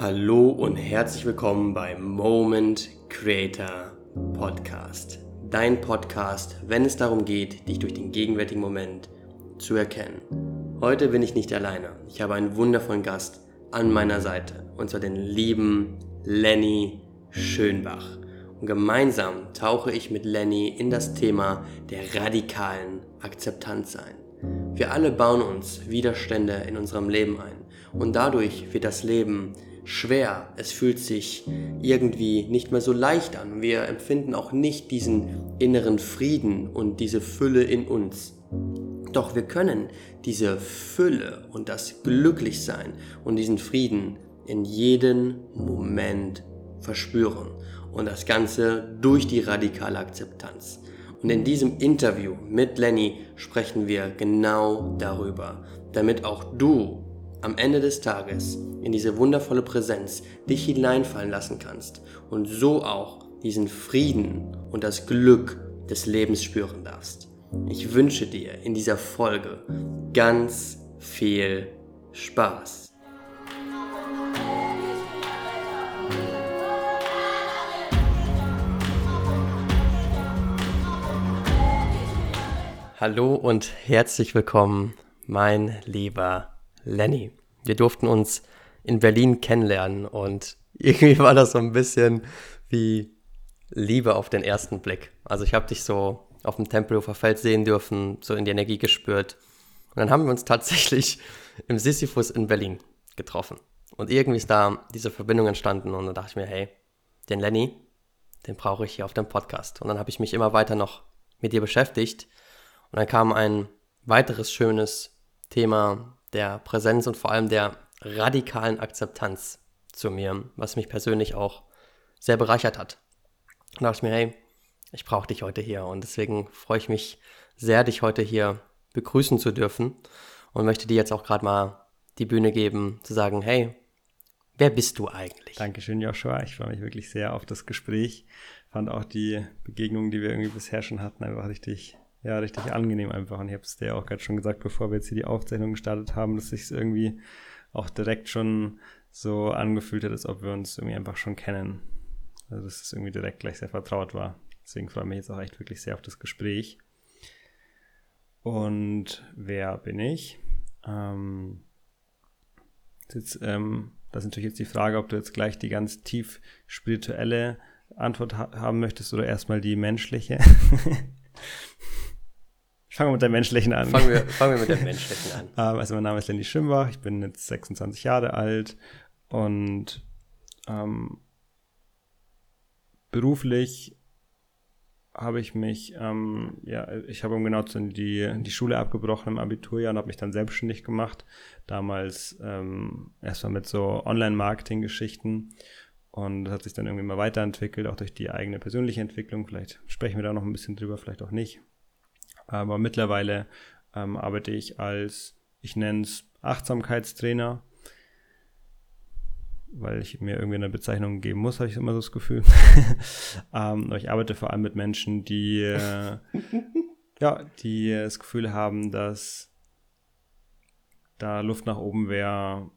Hallo und herzlich willkommen beim Moment Creator Podcast. Dein Podcast, wenn es darum geht, dich durch den gegenwärtigen Moment zu erkennen. Heute bin ich nicht alleine. Ich habe einen wundervollen Gast an meiner Seite, und zwar den lieben Lenny Schönbach. Und gemeinsam tauche ich mit Lenny in das Thema der radikalen Akzeptanz ein. Wir alle bauen uns Widerstände in unserem Leben ein und dadurch wird das Leben schwer, es fühlt sich irgendwie nicht mehr so leicht an. Wir empfinden auch nicht diesen inneren Frieden und diese Fülle in uns. Doch wir können diese Fülle und das Glücklichsein und diesen Frieden in jedem Moment verspüren. Und das Ganze durch die radikale Akzeptanz. Und in diesem Interview mit Lenny sprechen wir genau darüber, damit auch du am Ende des Tages in diese wundervolle Präsenz dich hineinfallen lassen kannst und so auch diesen Frieden und das Glück des Lebens spüren darfst. Ich wünsche dir in dieser Folge ganz viel Spaß. Hallo und herzlich willkommen, mein lieber Lenny. Wir durften uns in Berlin kennenlernen und irgendwie war das so ein bisschen wie Liebe auf den ersten Blick. Also ich habe dich so auf dem Tempelhofer Feld sehen dürfen, so in die Energie gespürt. Und dann haben wir uns tatsächlich im Sisyphus in Berlin getroffen. Und irgendwie ist da diese Verbindung entstanden und dann dachte ich mir, hey, den Lenny, den brauche ich hier auf dem Podcast. Und dann habe ich mich immer weiter noch mit dir beschäftigt. Und dann kam ein weiteres schönes Thema der Präsenz und vor allem der radikalen Akzeptanz zu mir, was mich persönlich auch sehr bereichert hat. Da dachte ich mir, hey, ich brauche dich heute hier und deswegen freue ich mich sehr, dich heute hier begrüßen zu dürfen und möchte dir jetzt auch gerade mal die Bühne geben, zu sagen, hey, wer bist du eigentlich? Dankeschön, Joshua. Ich freue mich wirklich sehr auf das Gespräch. Fand auch die Begegnungen, die wir irgendwie bisher schon hatten, einfach richtig ja, richtig angenehm einfach. Und ich habe es dir auch gerade schon gesagt, bevor wir jetzt hier die Aufzeichnung gestartet haben, dass sich irgendwie auch direkt schon so angefühlt hat, als ob wir uns irgendwie einfach schon kennen. Also dass es irgendwie direkt gleich sehr vertraut war. Deswegen freue ich mich jetzt auch echt wirklich sehr auf das Gespräch. Und wer bin ich? Ähm, jetzt, ähm, das ist natürlich jetzt die Frage, ob du jetzt gleich die ganz tief spirituelle Antwort ha haben möchtest oder erstmal die menschliche. Fangen wir mit der menschlichen an. Fangen wir, fangen wir mit der menschlichen an. Ähm, also mein Name ist Lenny Schimbach, ich bin jetzt 26 Jahre alt und ähm, beruflich habe ich mich, ähm, ja, ich habe um genau zu die, die Schule abgebrochen im Abiturjahr und habe mich dann selbstständig gemacht. Damals ähm, erstmal mit so Online-Marketing-Geschichten und das hat sich dann irgendwie mal weiterentwickelt, auch durch die eigene persönliche Entwicklung. Vielleicht sprechen wir da noch ein bisschen drüber, vielleicht auch nicht. Aber mittlerweile ähm, arbeite ich als, ich nenne es Achtsamkeitstrainer, weil ich mir irgendwie eine Bezeichnung geben muss, habe ich immer so das Gefühl. ähm, ich arbeite vor allem mit Menschen, die, äh, ja, die das Gefühl haben, dass da Luft nach oben wäre,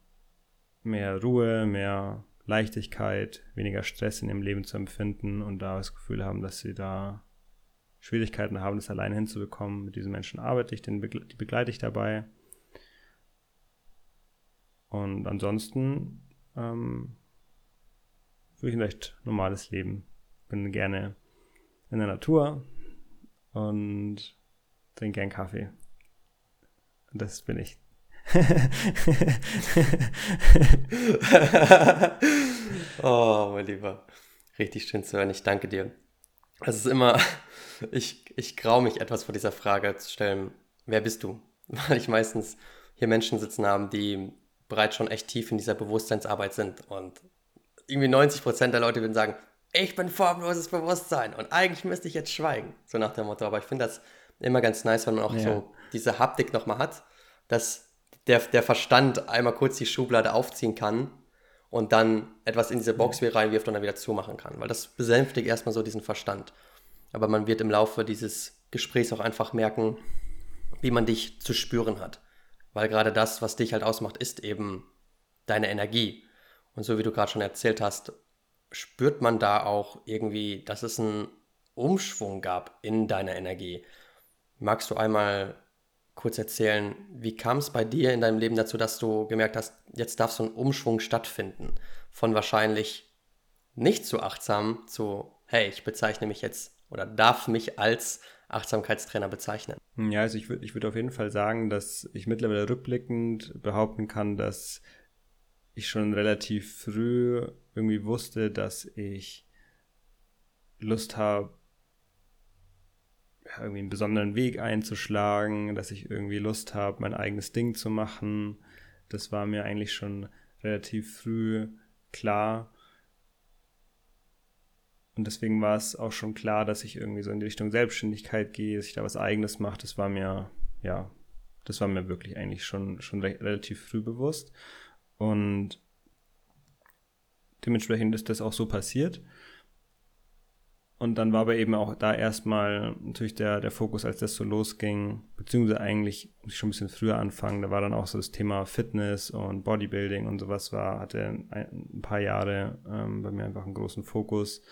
mehr Ruhe, mehr Leichtigkeit, weniger Stress in ihrem Leben zu empfinden und da das Gefühl haben, dass sie da Schwierigkeiten haben, das alleine hinzubekommen. Mit diesen Menschen arbeite ich, den begle die begleite ich dabei. Und ansonsten ähm, führe ich ein recht normales Leben. Bin gerne in der Natur und trinke gern Kaffee. Und das bin ich. oh, mein Lieber. Richtig schön zu hören. Ich danke dir. Es ist immer, ich, ich grau mich etwas vor dieser Frage zu stellen, wer bist du? Weil ich meistens hier Menschen sitzen haben, die bereits schon echt tief in dieser Bewusstseinsarbeit sind. Und irgendwie 90 Prozent der Leute würden sagen, ich bin formloses Bewusstsein und eigentlich müsste ich jetzt schweigen. So nach dem Motto. Aber ich finde das immer ganz nice, wenn man auch ja. so diese Haptik nochmal hat, dass der, der Verstand einmal kurz die Schublade aufziehen kann und dann etwas in diese Box wieder reinwirft und dann wieder zumachen kann. Weil das besänftigt erstmal so diesen Verstand. Aber man wird im Laufe dieses Gesprächs auch einfach merken, wie man dich zu spüren hat. Weil gerade das, was dich halt ausmacht, ist eben deine Energie. Und so wie du gerade schon erzählt hast, spürt man da auch irgendwie, dass es einen Umschwung gab in deiner Energie. Magst du einmal kurz erzählen, wie kam es bei dir in deinem Leben dazu, dass du gemerkt hast, jetzt darf so ein Umschwung stattfinden? Von wahrscheinlich nicht zu achtsam zu, hey, ich bezeichne mich jetzt oder darf mich als Achtsamkeitstrainer bezeichnen? Ja, also ich würde ich würd auf jeden Fall sagen, dass ich mittlerweile rückblickend behaupten kann, dass ich schon relativ früh irgendwie wusste, dass ich Lust habe, irgendwie einen besonderen Weg einzuschlagen, dass ich irgendwie Lust habe, mein eigenes Ding zu machen. Das war mir eigentlich schon relativ früh klar. Und deswegen war es auch schon klar, dass ich irgendwie so in die Richtung Selbstständigkeit gehe, dass ich da was Eigenes mache. Das war mir, ja, das war mir wirklich eigentlich schon, schon relativ früh bewusst. Und dementsprechend ist das auch so passiert. Und dann war aber eben auch da erstmal natürlich der, der Fokus, als das so losging, beziehungsweise eigentlich muss ich schon ein bisschen früher anfangen, da war dann auch so das Thema Fitness und Bodybuilding und sowas war, hatte ein, ein paar Jahre ähm, bei mir einfach einen großen Fokus.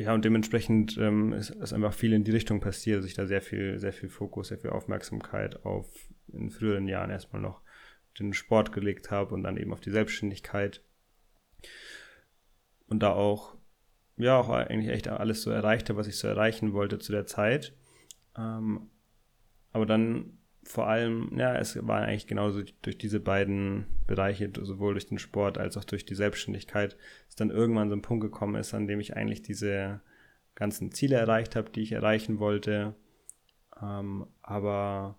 Ja, und dementsprechend ähm, ist, ist einfach viel in die Richtung passiert, dass ich da sehr viel, sehr viel Fokus, sehr viel Aufmerksamkeit auf in früheren Jahren erstmal noch den Sport gelegt habe und dann eben auf die Selbstständigkeit und da auch, ja, auch eigentlich echt alles so erreicht habe, was ich so erreichen wollte zu der Zeit. Ähm, aber dann vor allem, ja, es war eigentlich genauso durch diese beiden Bereiche, sowohl durch den Sport als auch durch die Selbstständigkeit, dass dann irgendwann so ein Punkt gekommen ist, an dem ich eigentlich diese ganzen Ziele erreicht habe, die ich erreichen wollte. Ähm, aber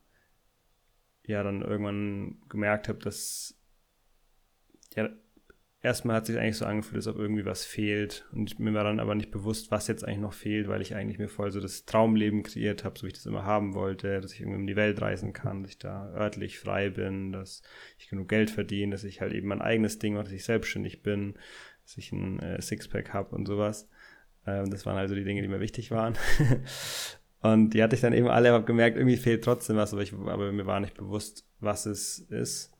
ja, dann irgendwann gemerkt habe, dass ja, erstmal hat sich eigentlich so angefühlt, als ob irgendwie was fehlt. Und mir war dann aber nicht bewusst, was jetzt eigentlich noch fehlt, weil ich eigentlich mir voll so das Traumleben kreiert habe, so wie ich das immer haben wollte, dass ich irgendwie um die Welt reisen kann, dass ich da örtlich frei bin, dass ich genug Geld verdiene, dass ich halt eben mein eigenes Ding mache, dass ich selbstständig bin, dass ich ein äh, Sixpack habe und sowas. Ähm, das waren also die Dinge, die mir wichtig waren. und die hatte ich dann eben alle, habe gemerkt, irgendwie fehlt trotzdem was, aber, ich, aber mir war nicht bewusst, was es ist.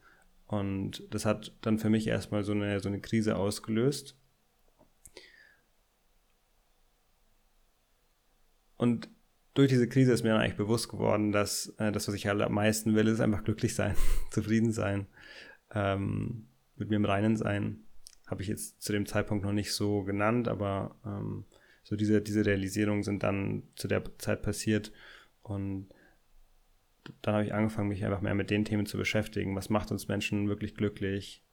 Und das hat dann für mich erstmal so eine, so eine Krise ausgelöst. Und durch diese Krise ist mir dann eigentlich bewusst geworden, dass äh, das, was ich halt am meisten will, ist einfach glücklich sein, zufrieden sein, ähm, mit mir im Reinen sein. Habe ich jetzt zu dem Zeitpunkt noch nicht so genannt, aber ähm, so diese, diese Realisierungen sind dann zu der Zeit passiert. Und dann habe ich angefangen, mich einfach mehr mit den Themen zu beschäftigen. Was macht uns Menschen wirklich glücklich?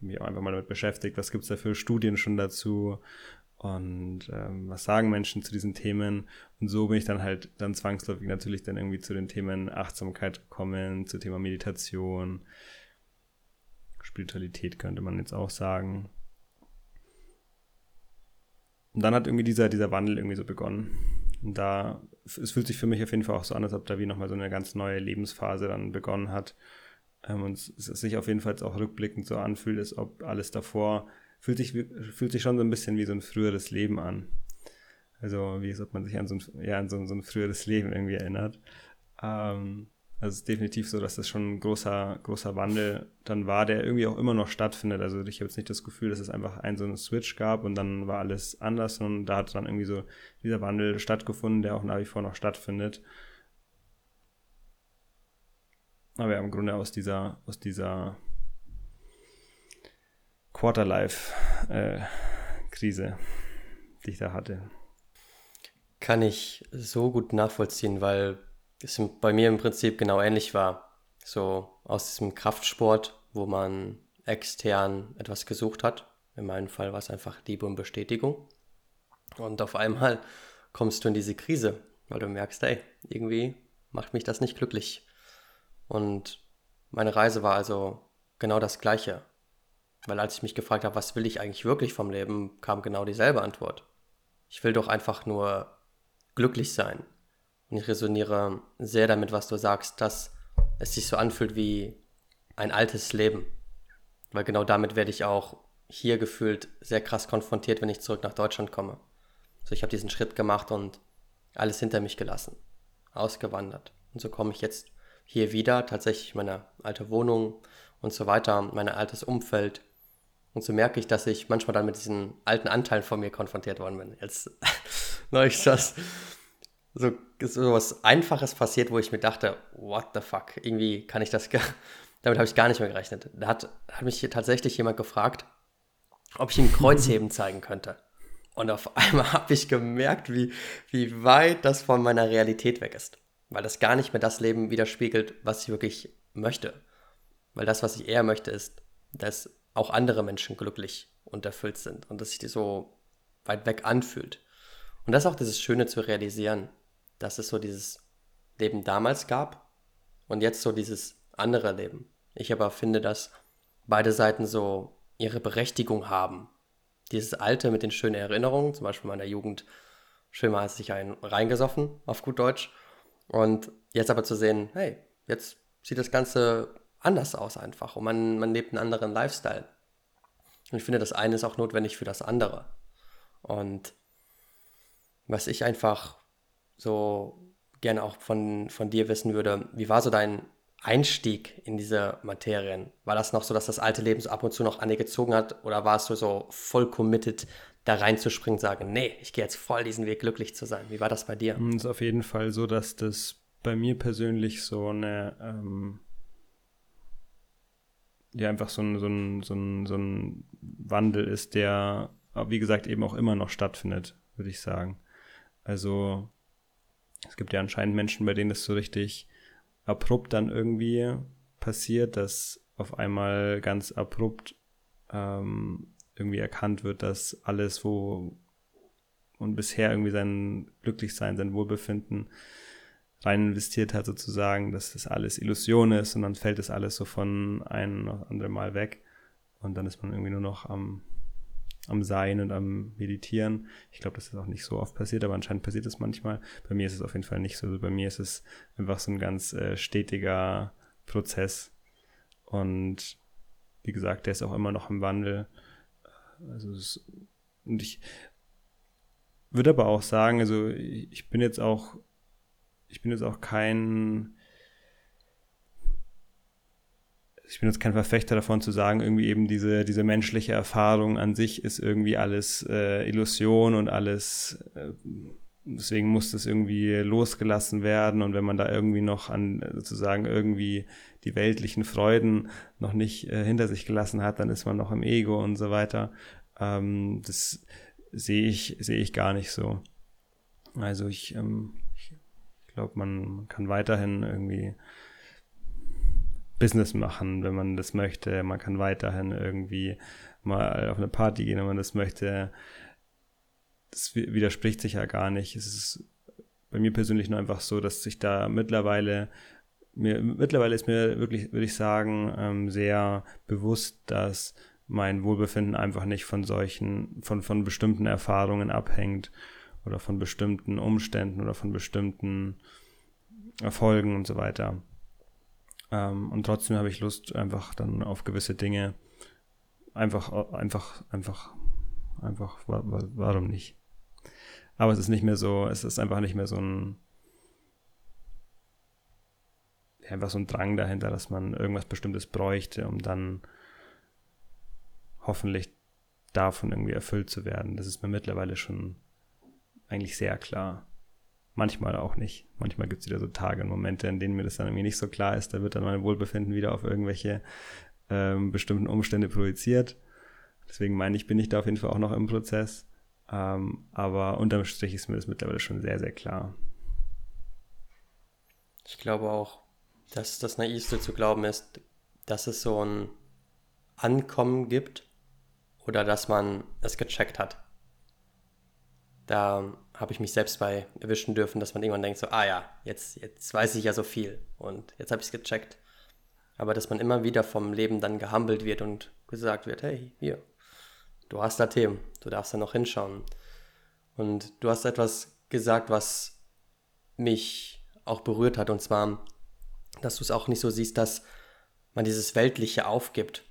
Mich auch einfach mal damit beschäftigt, was gibt es da für Studien schon dazu? Und ähm, was sagen Menschen zu diesen Themen? Und so bin ich dann halt dann zwangsläufig natürlich dann irgendwie zu den Themen Achtsamkeit gekommen, zu Thema Meditation, Spiritualität könnte man jetzt auch sagen. Und dann hat irgendwie dieser, dieser Wandel irgendwie so begonnen. Und da es fühlt sich für mich auf jeden Fall auch so an, als ob da wie nochmal so eine ganz neue Lebensphase dann begonnen hat. Ähm, und es, es sich auf jeden Fall auch rückblickend so anfühlt, als ob alles davor fühlt sich, fühlt sich schon so ein bisschen wie so ein früheres Leben an. Also wie als ob man sich an so ein, ja, an so, so ein früheres Leben irgendwie erinnert. Ähm, also es ist definitiv so, dass das schon ein großer, großer Wandel dann war, der irgendwie auch immer noch stattfindet. Also ich habe jetzt nicht das Gefühl, dass es einfach einen so einen Switch gab und dann war alles anders und da hat dann irgendwie so dieser Wandel stattgefunden, der auch nach wie vor noch stattfindet. Aber ja, im Grunde aus dieser, aus dieser Quarterlife-Krise, die ich da hatte. Kann ich so gut nachvollziehen, weil es bei mir im Prinzip genau ähnlich war. So aus diesem Kraftsport, wo man extern etwas gesucht hat. In meinem Fall war es einfach Liebe und Bestätigung. Und auf einmal kommst du in diese Krise, weil du merkst, ey, irgendwie macht mich das nicht glücklich. Und meine Reise war also genau das Gleiche. Weil als ich mich gefragt habe, was will ich eigentlich wirklich vom Leben, kam genau dieselbe Antwort. Ich will doch einfach nur glücklich sein. Ich resoniere sehr damit, was du sagst, dass es sich so anfühlt wie ein altes Leben. Weil genau damit werde ich auch hier gefühlt sehr krass konfrontiert, wenn ich zurück nach Deutschland komme. So, ich habe diesen Schritt gemacht und alles hinter mich gelassen, ausgewandert. Und so komme ich jetzt hier wieder, tatsächlich meine alte Wohnung und so weiter, mein altes Umfeld. Und so merke ich, dass ich manchmal dann mit diesen alten Anteilen von mir konfrontiert worden bin. Jetzt neulich das so, so was Einfaches passiert, wo ich mir dachte, what the fuck, irgendwie kann ich das, damit habe ich gar nicht mehr gerechnet. Da hat, hat mich hier tatsächlich jemand gefragt, ob ich ihm Kreuzheben zeigen könnte. Und auf einmal habe ich gemerkt, wie, wie weit das von meiner Realität weg ist. Weil das gar nicht mehr das Leben widerspiegelt, was ich wirklich möchte. Weil das, was ich eher möchte, ist, dass auch andere Menschen glücklich und erfüllt sind und dass sich die so weit weg anfühlt. Und das ist auch dieses Schöne zu realisieren, dass es so dieses Leben damals gab und jetzt so dieses andere Leben. Ich aber finde, dass beide Seiten so ihre Berechtigung haben. Dieses Alte mit den schönen Erinnerungen, zum Beispiel meiner Jugend, schön mal sich einen reingesoffen, auf gut Deutsch. Und jetzt aber zu sehen, hey, jetzt sieht das Ganze anders aus einfach und man, man lebt einen anderen Lifestyle. Und ich finde, das eine ist auch notwendig für das andere. Und was ich einfach so gerne auch von, von dir wissen würde, wie war so dein Einstieg in diese Materien? War das noch so, dass das alte Leben so ab und zu noch an dir gezogen hat oder warst du so voll committed, da reinzuspringen, sagen, nee, ich gehe jetzt voll diesen Weg, glücklich zu sein? Wie war das bei dir? Es ist auf jeden Fall so, dass das bei mir persönlich so eine, ähm, ja, einfach so ein, so, ein, so, ein, so ein Wandel ist, der, wie gesagt, eben auch immer noch stattfindet, würde ich sagen. Also es gibt ja anscheinend Menschen, bei denen das so richtig abrupt dann irgendwie passiert, dass auf einmal ganz abrupt ähm, irgendwie erkannt wird, dass alles, wo und bisher irgendwie sein Glücklichsein, sein Wohlbefinden rein investiert hat, sozusagen, dass das alles Illusion ist und dann fällt das alles so von einem auf andere Mal weg. Und dann ist man irgendwie nur noch am am Sein und am Meditieren. Ich glaube, das auch nicht so oft passiert, aber anscheinend passiert es manchmal. Bei mir ist es auf jeden Fall nicht so. Also bei mir ist es einfach so ein ganz äh, stetiger Prozess. Und wie gesagt, der ist auch immer noch im Wandel. Also es, und ich würde aber auch sagen, also ich bin jetzt auch, ich bin jetzt auch kein ich bin jetzt kein Verfechter davon zu sagen, irgendwie eben diese, diese menschliche Erfahrung an sich ist irgendwie alles äh, Illusion und alles, äh, deswegen muss das irgendwie losgelassen werden und wenn man da irgendwie noch an sozusagen irgendwie die weltlichen Freuden noch nicht äh, hinter sich gelassen hat, dann ist man noch im Ego und so weiter. Ähm, das sehe ich, sehe ich gar nicht so. Also ich, ähm, ich glaube, man kann weiterhin irgendwie Business machen, wenn man das möchte. Man kann weiterhin irgendwie mal auf eine Party gehen, wenn man das möchte. Das widerspricht sich ja gar nicht. Es ist bei mir persönlich nur einfach so, dass ich da mittlerweile mir, mittlerweile ist mir wirklich, würde ich sagen, ähm, sehr bewusst, dass mein Wohlbefinden einfach nicht von solchen, von, von bestimmten Erfahrungen abhängt oder von bestimmten Umständen oder von bestimmten Erfolgen und so weiter. Ähm, und trotzdem habe ich Lust einfach dann auf gewisse Dinge. Einfach, einfach, einfach, einfach, warum nicht? Aber es ist nicht mehr so, es ist einfach nicht mehr so ein, einfach so ein Drang dahinter, dass man irgendwas Bestimmtes bräuchte, um dann hoffentlich davon irgendwie erfüllt zu werden. Das ist mir mittlerweile schon eigentlich sehr klar manchmal auch nicht. Manchmal gibt es wieder so Tage und Momente, in denen mir das dann irgendwie nicht so klar ist. Da wird dann mein Wohlbefinden wieder auf irgendwelche ähm, bestimmten Umstände projiziert. Deswegen meine ich, bin ich da auf jeden Fall auch noch im Prozess. Ähm, aber unterm Strich ist mir das mittlerweile schon sehr, sehr klar. Ich glaube auch, dass das Naivste zu glauben ist, dass es so ein Ankommen gibt oder dass man es gecheckt hat. Da habe ich mich selbst bei erwischen dürfen, dass man irgendwann denkt, so, ah ja, jetzt, jetzt weiß ich ja so viel und jetzt habe ich es gecheckt. Aber dass man immer wieder vom Leben dann gehumbelt wird und gesagt wird, hey, hier, du hast da Themen, du darfst da noch hinschauen. Und du hast etwas gesagt, was mich auch berührt hat, und zwar, dass du es auch nicht so siehst, dass man dieses Weltliche aufgibt.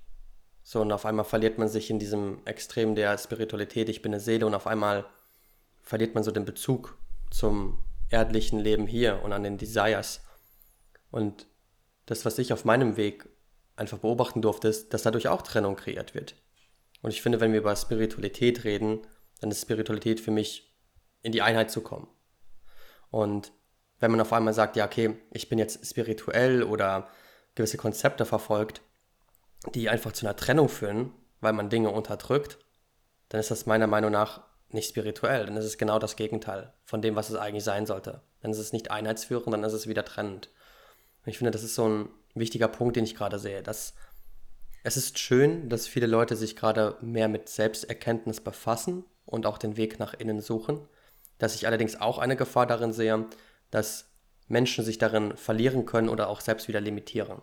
So, und auf einmal verliert man sich in diesem Extrem der Spiritualität, ich bin eine Seele, und auf einmal verliert man so den Bezug zum erdlichen Leben hier und an den Desires. Und das, was ich auf meinem Weg einfach beobachten durfte, ist, dass dadurch auch Trennung kreiert wird. Und ich finde, wenn wir über Spiritualität reden, dann ist Spiritualität für mich, in die Einheit zu kommen. Und wenn man auf einmal sagt, ja, okay, ich bin jetzt spirituell oder gewisse Konzepte verfolgt, die einfach zu einer Trennung führen, weil man Dinge unterdrückt, dann ist das meiner Meinung nach nicht spirituell. Dann ist es genau das Gegenteil von dem, was es eigentlich sein sollte. Dann ist es nicht einheitsführend, dann ist es wieder trennend. Und ich finde, das ist so ein wichtiger Punkt, den ich gerade sehe. Dass es ist schön, dass viele Leute sich gerade mehr mit Selbsterkenntnis befassen und auch den Weg nach innen suchen. Dass ich allerdings auch eine Gefahr darin sehe, dass Menschen sich darin verlieren können oder auch selbst wieder limitieren.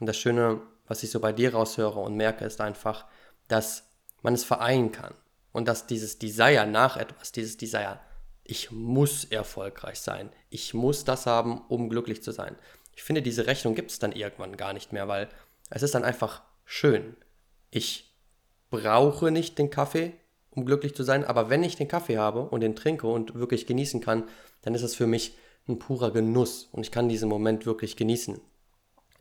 Und das Schöne, was ich so bei dir raushöre und merke, ist einfach, dass man es vereinen kann. Und dass dieses Desire nach etwas, dieses Desire, ich muss erfolgreich sein, ich muss das haben, um glücklich zu sein. Ich finde, diese Rechnung gibt es dann irgendwann gar nicht mehr, weil es ist dann einfach schön. Ich brauche nicht den Kaffee, um glücklich zu sein, aber wenn ich den Kaffee habe und den trinke und wirklich genießen kann, dann ist es für mich ein purer Genuss und ich kann diesen Moment wirklich genießen.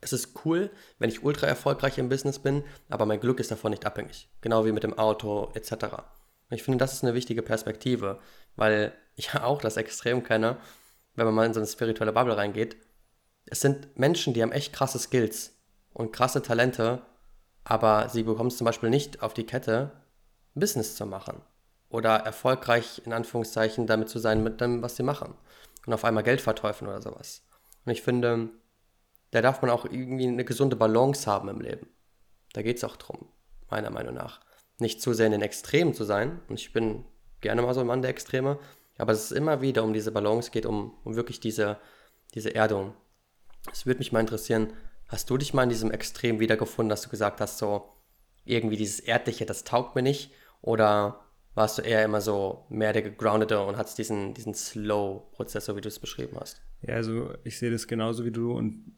Es ist cool, wenn ich ultra erfolgreich im Business bin, aber mein Glück ist davon nicht abhängig. Genau wie mit dem Auto etc. Ich finde, das ist eine wichtige Perspektive, weil ich auch das Extrem kenne, wenn man mal in so eine spirituelle Bubble reingeht. Es sind Menschen, die haben echt krasse Skills und krasse Talente, aber sie bekommen es zum Beispiel nicht auf die Kette, Business zu machen oder erfolgreich in Anführungszeichen damit zu sein mit dem, was sie machen und auf einmal Geld verteufeln oder sowas. Und ich finde, da darf man auch irgendwie eine gesunde Balance haben im Leben. Da geht es auch drum, meiner Meinung nach. Nicht zu sehr in den Extremen zu sein, und ich bin gerne mal so ein Mann der Extreme, aber es ist immer wieder um diese Balance geht, um, um wirklich diese, diese Erdung. Es würde mich mal interessieren, hast du dich mal in diesem Extrem wiedergefunden, dass du gesagt hast, so irgendwie dieses Erdliche, das taugt mir nicht? Oder warst du eher immer so mehr der gegroundete und hattest diesen, diesen Slow-Prozess, so wie du es beschrieben hast? Ja, also ich sehe das genauso wie du und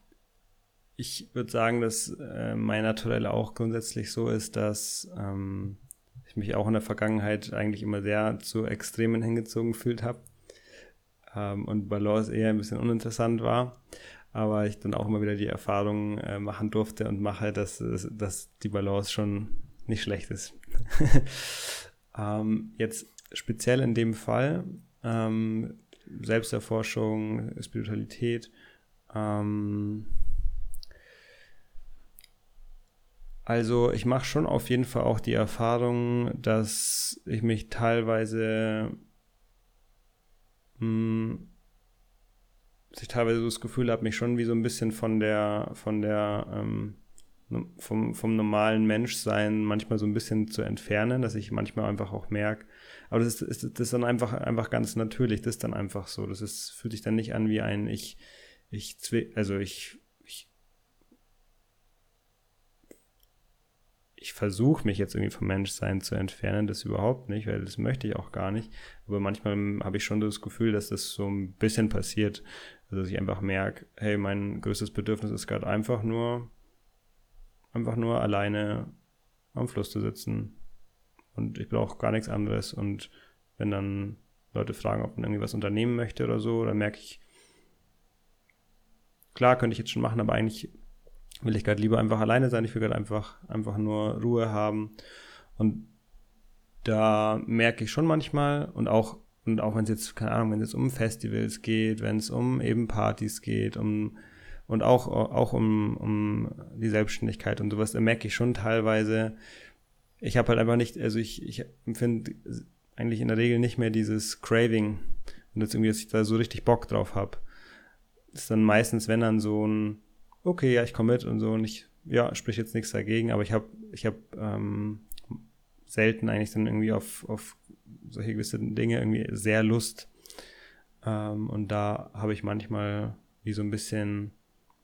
ich würde sagen, dass äh, mein Naturell auch grundsätzlich so ist, dass ähm, ich mich auch in der Vergangenheit eigentlich immer sehr zu Extremen hingezogen gefühlt habe ähm, und Balance eher ein bisschen uninteressant war. Aber ich dann auch immer wieder die Erfahrung äh, machen durfte und mache, dass, dass die Balance schon nicht schlecht ist. ähm, jetzt speziell in dem Fall ähm, Selbsterforschung, Spiritualität, ähm, Also ich mache schon auf jeden Fall auch die Erfahrung, dass ich mich teilweise, mh, hm, dass ich teilweise so das Gefühl habe, mich schon wie so ein bisschen von der, von der, ähm, vom, vom normalen Menschsein manchmal so ein bisschen zu entfernen, dass ich manchmal einfach auch merke, aber das ist, das ist dann einfach, einfach ganz natürlich, das ist dann einfach so, das ist, fühlt sich dann nicht an wie ein, ich, ich, also ich ich versuche mich jetzt irgendwie vom Menschsein zu entfernen, das überhaupt nicht, weil das möchte ich auch gar nicht. Aber manchmal habe ich schon das Gefühl, dass das so ein bisschen passiert, also dass ich einfach merke, hey, mein größtes Bedürfnis ist gerade einfach nur, einfach nur alleine am Fluss zu sitzen. Und ich brauche gar nichts anderes. Und wenn dann Leute fragen, ob man irgendwie was unternehmen möchte oder so, dann merke ich, klar, könnte ich jetzt schon machen, aber eigentlich will ich gerade lieber einfach alleine sein. Ich will gerade einfach, einfach nur Ruhe haben. Und da merke ich schon manchmal und auch, und auch wenn es jetzt, keine Ahnung, wenn es um Festivals geht, wenn es um eben Partys geht, um, und auch, auch um, um die Selbstständigkeit und sowas, da merke ich schon teilweise, ich habe halt einfach nicht, also ich, ich empfinde eigentlich in der Regel nicht mehr dieses Craving und jetzt irgendwie, dass ich da so richtig Bock drauf habe. Ist dann meistens, wenn dann so ein, okay, ja, ich komme mit und so und ich, ja, sprich jetzt nichts dagegen, aber ich habe ich hab, ähm, selten eigentlich dann irgendwie auf, auf solche gewisse Dinge irgendwie sehr Lust. Ähm, und da habe ich manchmal wie so ein bisschen,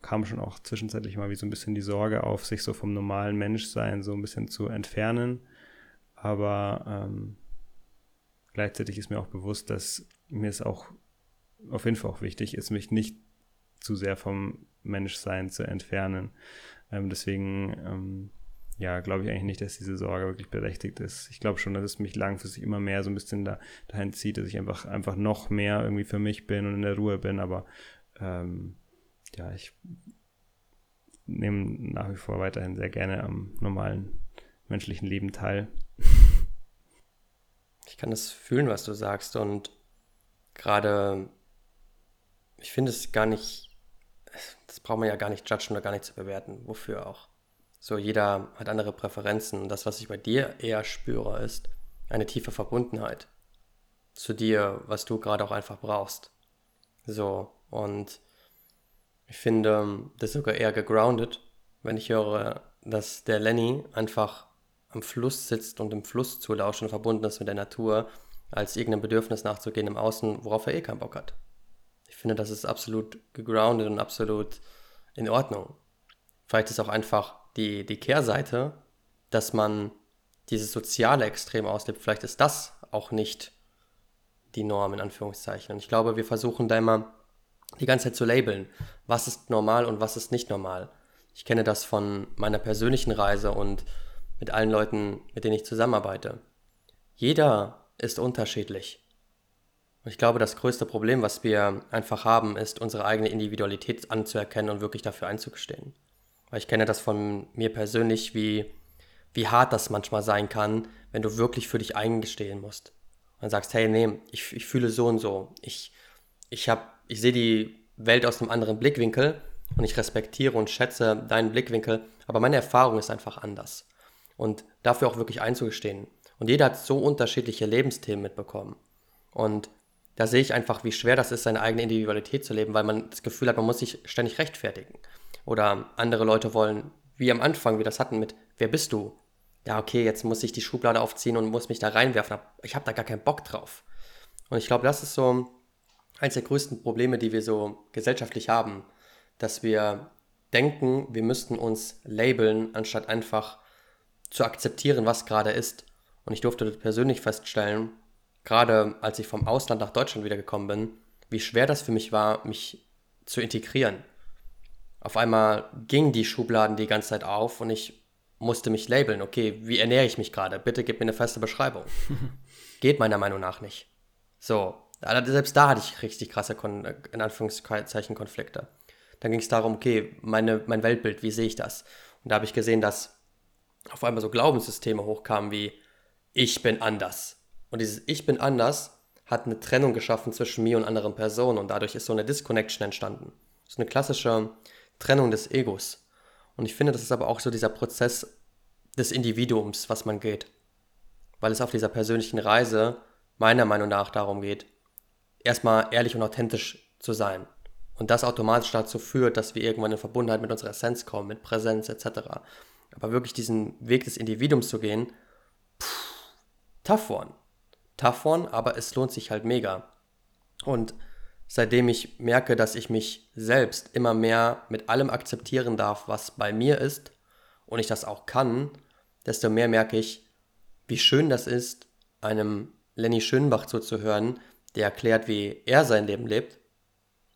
kam schon auch zwischenzeitlich mal wie so ein bisschen die Sorge auf, sich so vom normalen Menschsein so ein bisschen zu entfernen. Aber ähm, gleichzeitig ist mir auch bewusst, dass mir es auch auf jeden Fall auch wichtig ist, mich nicht zu sehr vom Menschsein zu entfernen. Ähm, deswegen, ähm, ja, glaube ich eigentlich nicht, dass diese Sorge wirklich berechtigt ist. Ich glaube schon, dass es mich langfristig immer mehr so ein bisschen da, dahin zieht, dass ich einfach, einfach noch mehr irgendwie für mich bin und in der Ruhe bin. Aber ähm, ja, ich nehme nach wie vor weiterhin sehr gerne am normalen menschlichen Leben teil. Ich kann das fühlen, was du sagst. Und gerade, ich finde es gar nicht, das braucht man ja gar nicht judgen oder gar nicht zu bewerten. Wofür auch? So, jeder hat andere Präferenzen. Und das, was ich bei dir eher spüre, ist eine tiefe Verbundenheit zu dir, was du gerade auch einfach brauchst. So, und ich finde das sogar eher gegroundet, wenn ich höre, dass der Lenny einfach am Fluss sitzt und im Fluss zulauscht und verbunden ist mit der Natur, als irgendeinem Bedürfnis nachzugehen im Außen, worauf er eh keinen Bock hat. Ich finde, das ist absolut gegroundet und absolut in Ordnung. Vielleicht ist auch einfach die, die Kehrseite, dass man dieses soziale Extrem auslebt. Vielleicht ist das auch nicht die Norm in Anführungszeichen. Und ich glaube, wir versuchen da immer die ganze Zeit zu labeln, was ist normal und was ist nicht normal. Ich kenne das von meiner persönlichen Reise und mit allen Leuten, mit denen ich zusammenarbeite. Jeder ist unterschiedlich. Und ich glaube, das größte Problem, was wir einfach haben, ist, unsere eigene Individualität anzuerkennen und wirklich dafür einzugestehen. Weil ich kenne das von mir persönlich, wie, wie hart das manchmal sein kann, wenn du wirklich für dich eingestehen musst. Und sagst, hey, nee, ich, ich fühle so und so. Ich, ich, ich sehe die Welt aus einem anderen Blickwinkel und ich respektiere und schätze deinen Blickwinkel, aber meine Erfahrung ist einfach anders. Und dafür auch wirklich einzugestehen. Und jeder hat so unterschiedliche Lebensthemen mitbekommen. Und da sehe ich einfach, wie schwer das ist, seine eigene Individualität zu leben, weil man das Gefühl hat, man muss sich ständig rechtfertigen. Oder andere Leute wollen, wie am Anfang, wie das hatten mit, wer bist du? Ja, okay, jetzt muss ich die Schublade aufziehen und muss mich da reinwerfen. Ich habe da gar keinen Bock drauf. Und ich glaube, das ist so eines der größten Probleme, die wir so gesellschaftlich haben, dass wir denken, wir müssten uns labeln, anstatt einfach zu akzeptieren, was gerade ist. Und ich durfte persönlich feststellen, gerade als ich vom Ausland nach Deutschland wiedergekommen bin, wie schwer das für mich war, mich zu integrieren. Auf einmal gingen die Schubladen die ganze Zeit auf und ich musste mich labeln. Okay, wie ernähre ich mich gerade? Bitte gib mir eine feste Beschreibung. Geht meiner Meinung nach nicht. So, selbst da hatte ich richtig krasse, Kon in Anführungszeichen, Konflikte. Dann ging es darum, okay, meine, mein Weltbild, wie sehe ich das? Und da habe ich gesehen, dass auf einmal so Glaubenssysteme hochkamen wie, ich bin anders. Und dieses Ich bin anders hat eine Trennung geschaffen zwischen mir und anderen Personen und dadurch ist so eine Disconnection entstanden. So eine klassische Trennung des Egos. Und ich finde, das ist aber auch so dieser Prozess des Individuums, was man geht. Weil es auf dieser persönlichen Reise meiner Meinung nach darum geht, erstmal ehrlich und authentisch zu sein. Und das automatisch dazu führt, dass wir irgendwann in Verbundenheit mit unserer Essenz kommen, mit Präsenz etc. Aber wirklich diesen Weg des Individuums zu gehen, pff, tough one. One, aber es lohnt sich halt mega. Und seitdem ich merke, dass ich mich selbst immer mehr mit allem akzeptieren darf, was bei mir ist, und ich das auch kann, desto mehr merke ich, wie schön das ist, einem Lenny Schönbach zuzuhören, der erklärt, wie er sein Leben lebt,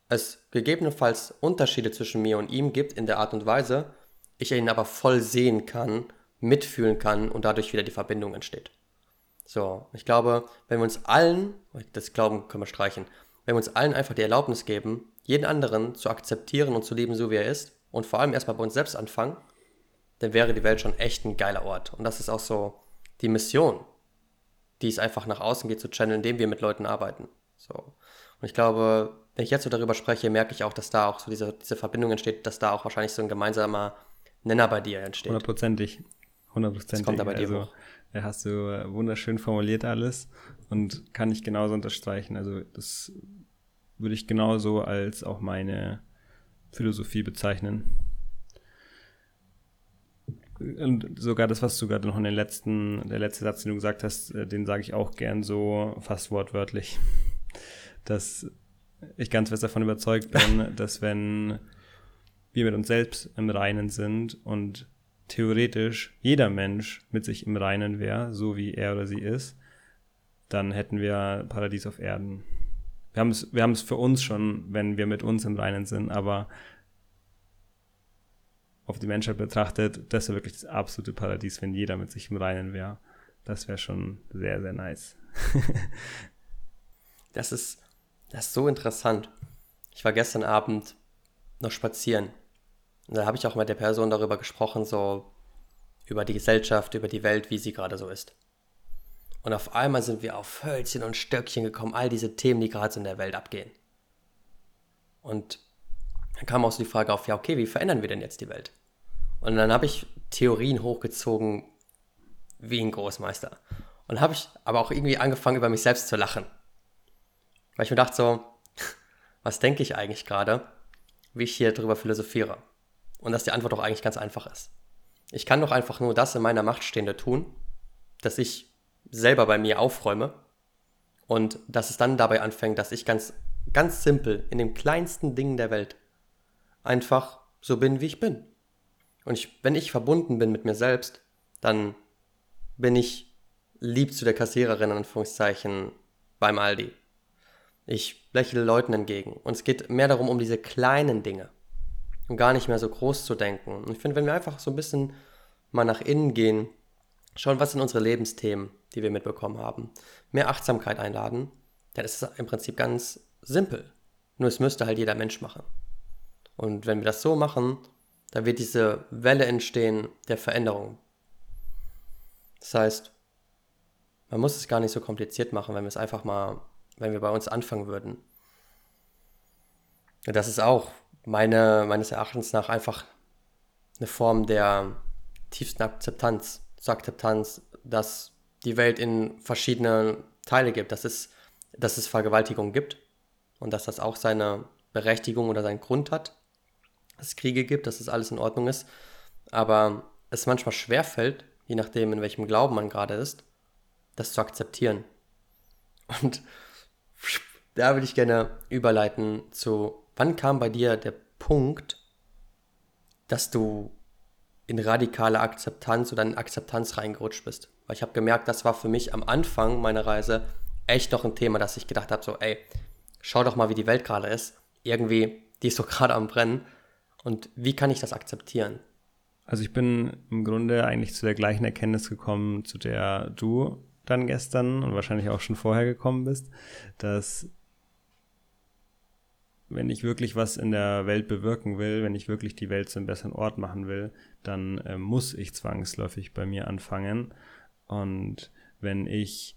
es gegebenenfalls Unterschiede zwischen mir und ihm gibt in der Art und Weise, ich ihn aber voll sehen kann, mitfühlen kann und dadurch wieder die Verbindung entsteht. So, ich glaube, wenn wir uns allen, das Glauben können wir streichen, wenn wir uns allen einfach die Erlaubnis geben, jeden anderen zu akzeptieren und zu lieben, so wie er ist, und vor allem erstmal bei uns selbst anfangen, dann wäre die Welt schon echt ein geiler Ort. Und das ist auch so die Mission, die es einfach nach außen geht, zu channeln, indem wir mit Leuten arbeiten. So. Und ich glaube, wenn ich jetzt so darüber spreche, merke ich auch, dass da auch so diese, diese Verbindung entsteht, dass da auch wahrscheinlich so ein gemeinsamer Nenner bei dir entsteht. Hundertprozentig. Hundertprozentig. Das kommt da bei dir also, hoch. Hast du äh, wunderschön formuliert alles und kann ich genauso unterstreichen. Also das würde ich genauso als auch meine Philosophie bezeichnen. Und sogar das, was du gerade noch in den letzten, der letzte Satz, den du gesagt hast, äh, den sage ich auch gern so fast wortwörtlich, dass ich ganz fest davon überzeugt bin, dass wenn wir mit uns selbst im Reinen sind und theoretisch jeder Mensch mit sich im Reinen wäre, so wie er oder sie ist, dann hätten wir Paradies auf Erden. Wir haben es, wir für uns schon, wenn wir mit uns im Reinen sind, aber auf die Menschheit betrachtet, das wäre wirklich das absolute Paradies, wenn jeder mit sich im Reinen wäre. Das wäre schon sehr, sehr nice. das ist, das ist so interessant. Ich war gestern Abend noch spazieren Und da habe ich auch mit der Person darüber gesprochen, so über die Gesellschaft, über die Welt, wie sie gerade so ist. Und auf einmal sind wir auf Hölzchen und Stöckchen gekommen, all diese Themen, die gerade so in der Welt abgehen. Und dann kam auch so die Frage auf, ja, okay, wie verändern wir denn jetzt die Welt? Und dann habe ich Theorien hochgezogen wie ein Großmeister. Und habe ich aber auch irgendwie angefangen, über mich selbst zu lachen. Weil ich mir dachte so, was denke ich eigentlich gerade, wie ich hier drüber philosophiere? Und dass die Antwort doch eigentlich ganz einfach ist. Ich kann doch einfach nur das in meiner Macht Stehende tun, dass ich selber bei mir aufräume und dass es dann dabei anfängt, dass ich ganz, ganz simpel in den kleinsten Dingen der Welt einfach so bin, wie ich bin. Und ich, wenn ich verbunden bin mit mir selbst, dann bin ich lieb zu der Kassiererin, in Anführungszeichen, beim Aldi. Ich lächle Leuten entgegen. Und es geht mehr darum, um diese kleinen Dinge. Und gar nicht mehr so groß zu denken. Und ich finde, wenn wir einfach so ein bisschen mal nach innen gehen, schauen, was sind unsere Lebensthemen, die wir mitbekommen haben, mehr Achtsamkeit einladen, dann ist es im Prinzip ganz simpel. Nur es müsste halt jeder Mensch machen. Und wenn wir das so machen, dann wird diese Welle entstehen der Veränderung. Das heißt, man muss es gar nicht so kompliziert machen, wenn wir es einfach mal, wenn wir bei uns anfangen würden. Und das ist auch meine, meines Erachtens nach einfach eine Form der tiefsten Akzeptanz. Zur Akzeptanz, dass die Welt in verschiedene Teile gibt, dass es, dass es Vergewaltigung gibt und dass das auch seine Berechtigung oder seinen Grund hat, dass es Kriege gibt, dass das alles in Ordnung ist, aber es manchmal schwer fällt, je nachdem, in welchem Glauben man gerade ist, das zu akzeptieren. Und da würde ich gerne überleiten zu, wann kam bei dir der Punkt, dass du in radikale Akzeptanz oder in Akzeptanz reingerutscht bist? Weil ich habe gemerkt, das war für mich am Anfang meiner Reise echt noch ein Thema, dass ich gedacht habe, so, ey, schau doch mal, wie die Welt gerade ist. Irgendwie, die ist so gerade am Brennen. Und wie kann ich das akzeptieren? Also ich bin im Grunde eigentlich zu der gleichen Erkenntnis gekommen, zu der du dann gestern und wahrscheinlich auch schon vorher gekommen bist, dass wenn ich wirklich was in der Welt bewirken will, wenn ich wirklich die Welt zu einem besseren Ort machen will, dann äh, muss ich zwangsläufig bei mir anfangen und wenn ich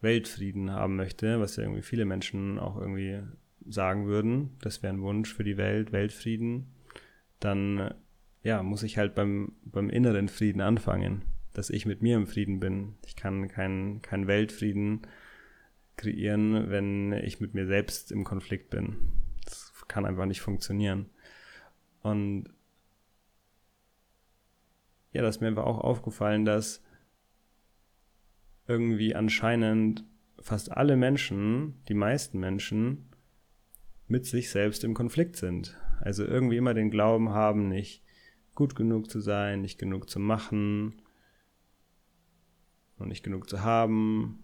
Weltfrieden haben möchte, was ja irgendwie viele Menschen auch irgendwie sagen würden, das wäre ein Wunsch für die Welt, Weltfrieden, dann ja, muss ich halt beim, beim inneren Frieden anfangen, dass ich mit mir im Frieden bin. Ich kann keinen kein Weltfrieden kreieren, wenn ich mit mir selbst im Konflikt bin. Das kann einfach nicht funktionieren. Und ja, das ist mir einfach auch aufgefallen, dass irgendwie anscheinend fast alle Menschen, die meisten Menschen, mit sich selbst im Konflikt sind. Also irgendwie immer den Glauben haben, nicht gut genug zu sein, nicht genug zu machen und nicht genug zu haben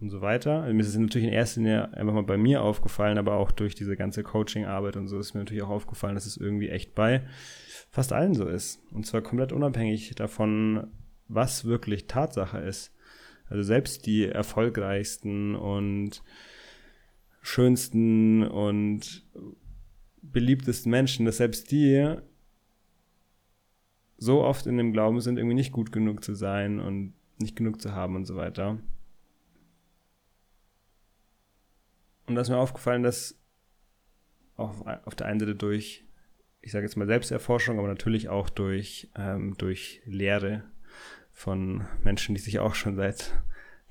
und so weiter. Mir ist es natürlich in erster Linie einfach mal bei mir aufgefallen, aber auch durch diese ganze Coaching-Arbeit und so ist mir natürlich auch aufgefallen, dass es irgendwie echt bei fast allen so ist. Und zwar komplett unabhängig davon, was wirklich Tatsache ist. Also selbst die erfolgreichsten und schönsten und beliebtesten Menschen, dass selbst die so oft in dem Glauben sind, irgendwie nicht gut genug zu sein und nicht genug zu haben und so weiter. Und da ist mir aufgefallen, dass auch auf der einen Seite durch, ich sage jetzt mal Selbsterforschung, aber natürlich auch durch, ähm, durch Lehre von Menschen, die sich auch schon seit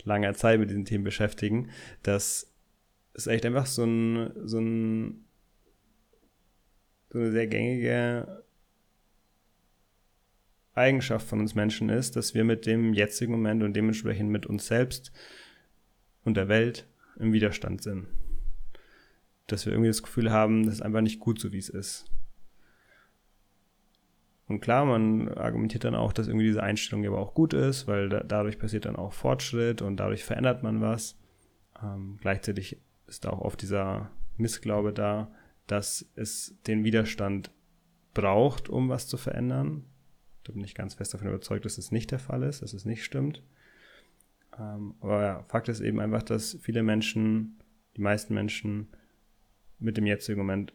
langer Zeit mit diesen Themen beschäftigen, dass es echt einfach so ein, so ein so eine sehr gängige Eigenschaft von uns Menschen ist, dass wir mit dem jetzigen Moment und dementsprechend mit uns selbst und der Welt im Widerstand sind. Dass wir irgendwie das Gefühl haben, das ist einfach nicht gut so, wie es ist. Und klar, man argumentiert dann auch, dass irgendwie diese Einstellung aber auch gut ist, weil da, dadurch passiert dann auch Fortschritt und dadurch verändert man was. Ähm, gleichzeitig ist auch oft dieser Missglaube da, dass es den Widerstand braucht, um was zu verändern. Da bin ich ganz fest davon überzeugt, dass es nicht der Fall ist, dass es nicht stimmt. Ähm, aber ja, Fakt ist eben einfach, dass viele Menschen, die meisten Menschen mit dem jetzigen Moment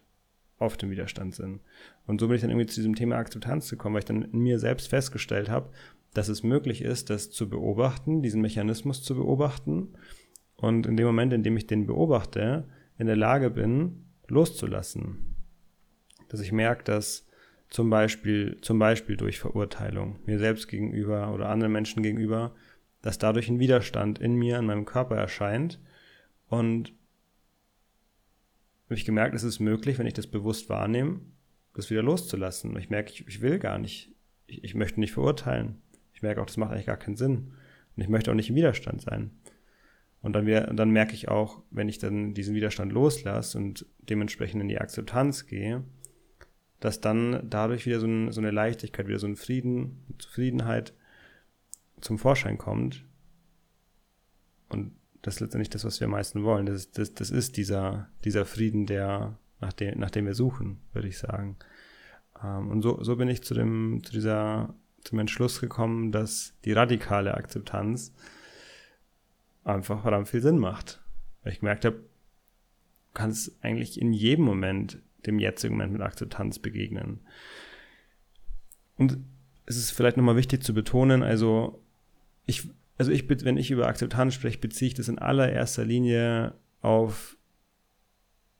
oft im Widerstand sind. Und so bin ich dann irgendwie zu diesem Thema Akzeptanz gekommen, weil ich dann in mir selbst festgestellt habe, dass es möglich ist, das zu beobachten, diesen Mechanismus zu beobachten und in dem Moment, in dem ich den beobachte, in der Lage bin, loszulassen. Dass ich merke, dass zum Beispiel, zum Beispiel durch Verurteilung mir selbst gegenüber oder anderen Menschen gegenüber, dass dadurch ein Widerstand in mir, in meinem Körper erscheint und habe ich gemerkt, es ist möglich, wenn ich das bewusst wahrnehme, das wieder loszulassen. Ich merke, ich, ich will gar nicht, ich, ich, möchte nicht verurteilen. Ich merke auch, das macht eigentlich gar keinen Sinn. Und ich möchte auch nicht im Widerstand sein. Und dann, wieder, dann merke ich auch, wenn ich dann diesen Widerstand loslasse und dementsprechend in die Akzeptanz gehe, dass dann dadurch wieder so, ein, so eine Leichtigkeit, wieder so ein Frieden, Zufriedenheit zum Vorschein kommt. Und das ist letztendlich das, was wir am meisten wollen. Das ist, das, das ist dieser, dieser Frieden, der, nach, dem, nach dem wir suchen, würde ich sagen. Ähm, und so, so bin ich zu, dem, zu dieser, zum Entschluss gekommen, dass die radikale Akzeptanz einfach verdammt viel Sinn macht. Weil ich gemerkt habe, du kannst eigentlich in jedem Moment dem jetzigen Moment mit Akzeptanz begegnen. Und es ist vielleicht nochmal wichtig zu betonen, also ich, also ich, wenn ich über Akzeptanz spreche, beziehe ich das in allererster Linie auf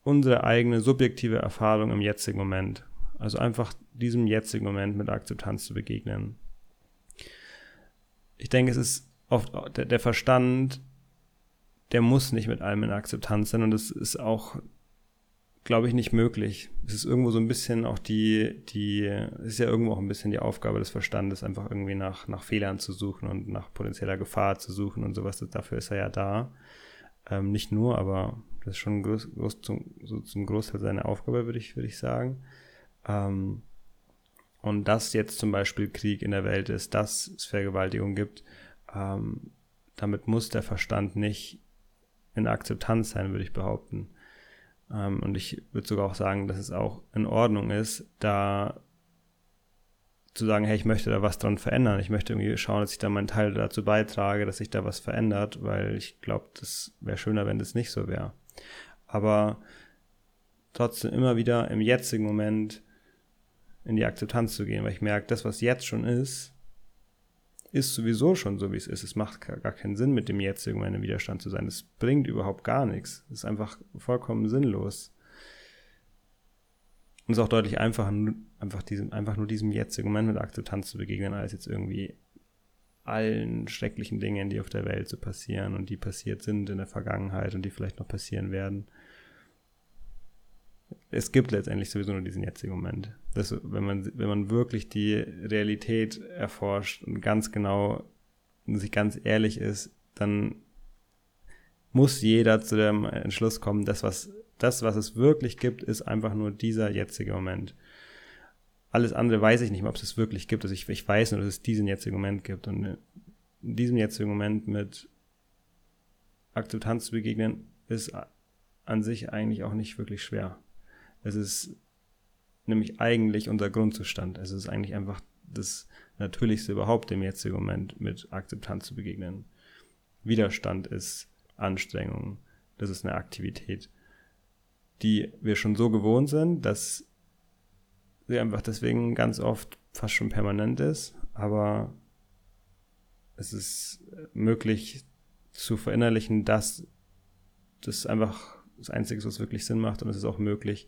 unsere eigene subjektive Erfahrung im jetzigen Moment. Also einfach diesem jetzigen Moment mit Akzeptanz zu begegnen. Ich denke, es ist oft der, der Verstand, der muss nicht mit allem in Akzeptanz sein und es ist auch glaube ich, nicht möglich. Es ist irgendwo so ein bisschen auch die, die, es ist ja irgendwo auch ein bisschen die Aufgabe des Verstandes, einfach irgendwie nach, nach Fehlern zu suchen und nach potenzieller Gefahr zu suchen und sowas. Dafür ist er ja da. Ähm, nicht nur, aber das ist schon groß, groß zum, so zum Großteil seine Aufgabe, würde ich, würde ich sagen. Ähm, und dass jetzt zum Beispiel Krieg in der Welt ist, dass es Vergewaltigung gibt, ähm, damit muss der Verstand nicht in Akzeptanz sein, würde ich behaupten. Ähm, und ich würde sogar auch sagen, dass es auch in Ordnung ist, da zu sagen, hey, ich möchte da was dran verändern. Ich möchte irgendwie schauen, dass ich da meinen Teil dazu beitrage, dass sich da was verändert, weil ich glaube, das wäre schöner, wenn das nicht so wäre. Aber trotzdem immer wieder im jetzigen Moment in die Akzeptanz zu gehen, weil ich merke, das, was jetzt schon ist, ist sowieso schon so, wie es ist. Es macht gar keinen Sinn, mit dem jetzigen Moment im Widerstand zu sein. Es bringt überhaupt gar nichts. Es ist einfach vollkommen sinnlos. Und es ist auch deutlich einfacher, einfach, diesem, einfach nur diesem jetzigen Moment mit Akzeptanz zu begegnen, als jetzt irgendwie allen schrecklichen Dingen, die auf der Welt so passieren und die passiert sind in der Vergangenheit und die vielleicht noch passieren werden es gibt letztendlich sowieso nur diesen jetzigen Moment. Das, wenn, man, wenn man wirklich die Realität erforscht und ganz genau und sich ganz ehrlich ist, dann muss jeder zu dem Entschluss kommen, dass was, das, was es wirklich gibt, ist einfach nur dieser jetzige Moment. Alles andere weiß ich nicht mehr, ob es es wirklich gibt. Also ich, ich weiß nur, dass es diesen jetzigen Moment gibt. Und in diesem jetzigen Moment mit Akzeptanz zu begegnen, ist an sich eigentlich auch nicht wirklich schwer. Es ist nämlich eigentlich unser Grundzustand. Es ist eigentlich einfach das Natürlichste überhaupt im jetzigen Moment mit Akzeptanz zu begegnen. Widerstand ist Anstrengung. Das ist eine Aktivität, die wir schon so gewohnt sind, dass sie einfach deswegen ganz oft fast schon permanent ist. Aber es ist möglich zu verinnerlichen, dass das einfach das Einzige, was wirklich Sinn macht und es ist auch möglich,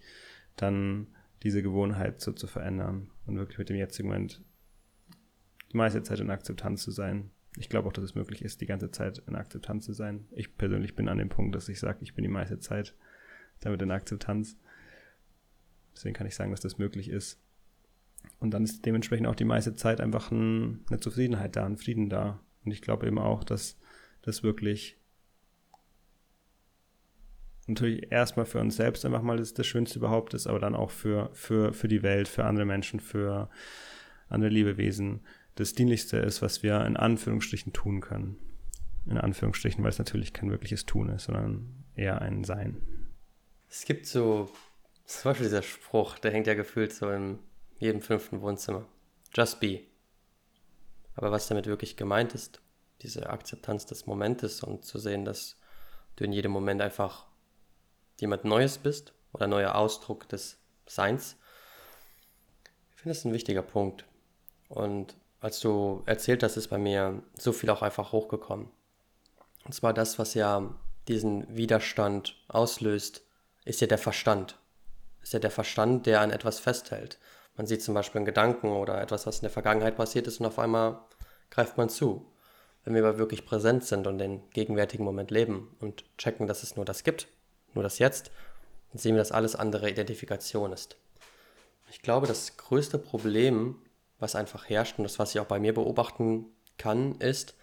dann diese Gewohnheit so zu verändern und wirklich mit dem jetzigen Moment die meiste Zeit in Akzeptanz zu sein. Ich glaube auch, dass es möglich ist, die ganze Zeit in Akzeptanz zu sein. Ich persönlich bin an dem Punkt, dass ich sage, ich bin die meiste Zeit damit in Akzeptanz. Deswegen kann ich sagen, dass das möglich ist. Und dann ist dementsprechend auch die meiste Zeit einfach ein, eine Zufriedenheit da, ein Frieden da. Und ich glaube eben auch, dass das wirklich natürlich erstmal für uns selbst einfach mal das, das Schönste überhaupt ist, aber dann auch für, für, für die Welt, für andere Menschen, für andere Lebewesen das Dienlichste ist, was wir in Anführungsstrichen tun können. In Anführungsstrichen, weil es natürlich kein wirkliches Tun ist, sondern eher ein Sein. Es gibt so, zum Beispiel dieser Spruch, der hängt ja gefühlt so in jedem fünften Wohnzimmer. Just be. Aber was damit wirklich gemeint ist, diese Akzeptanz des Momentes und zu sehen, dass du in jedem Moment einfach jemand Neues bist oder neuer Ausdruck des Seins. Ich finde das ein wichtiger Punkt. Und als du erzählt hast, ist bei mir so viel auch einfach hochgekommen. Und zwar das, was ja diesen Widerstand auslöst, ist ja der Verstand. Ist ja der Verstand, der an etwas festhält. Man sieht zum Beispiel einen Gedanken oder etwas, was in der Vergangenheit passiert ist und auf einmal greift man zu. Wenn wir aber wirklich präsent sind und den gegenwärtigen Moment leben und checken, dass es nur das gibt, nur das Jetzt, dann sehen wir, dass alles andere Identifikation ist. Ich glaube, das größte Problem, was einfach herrscht und das, was ich auch bei mir beobachten kann, ist,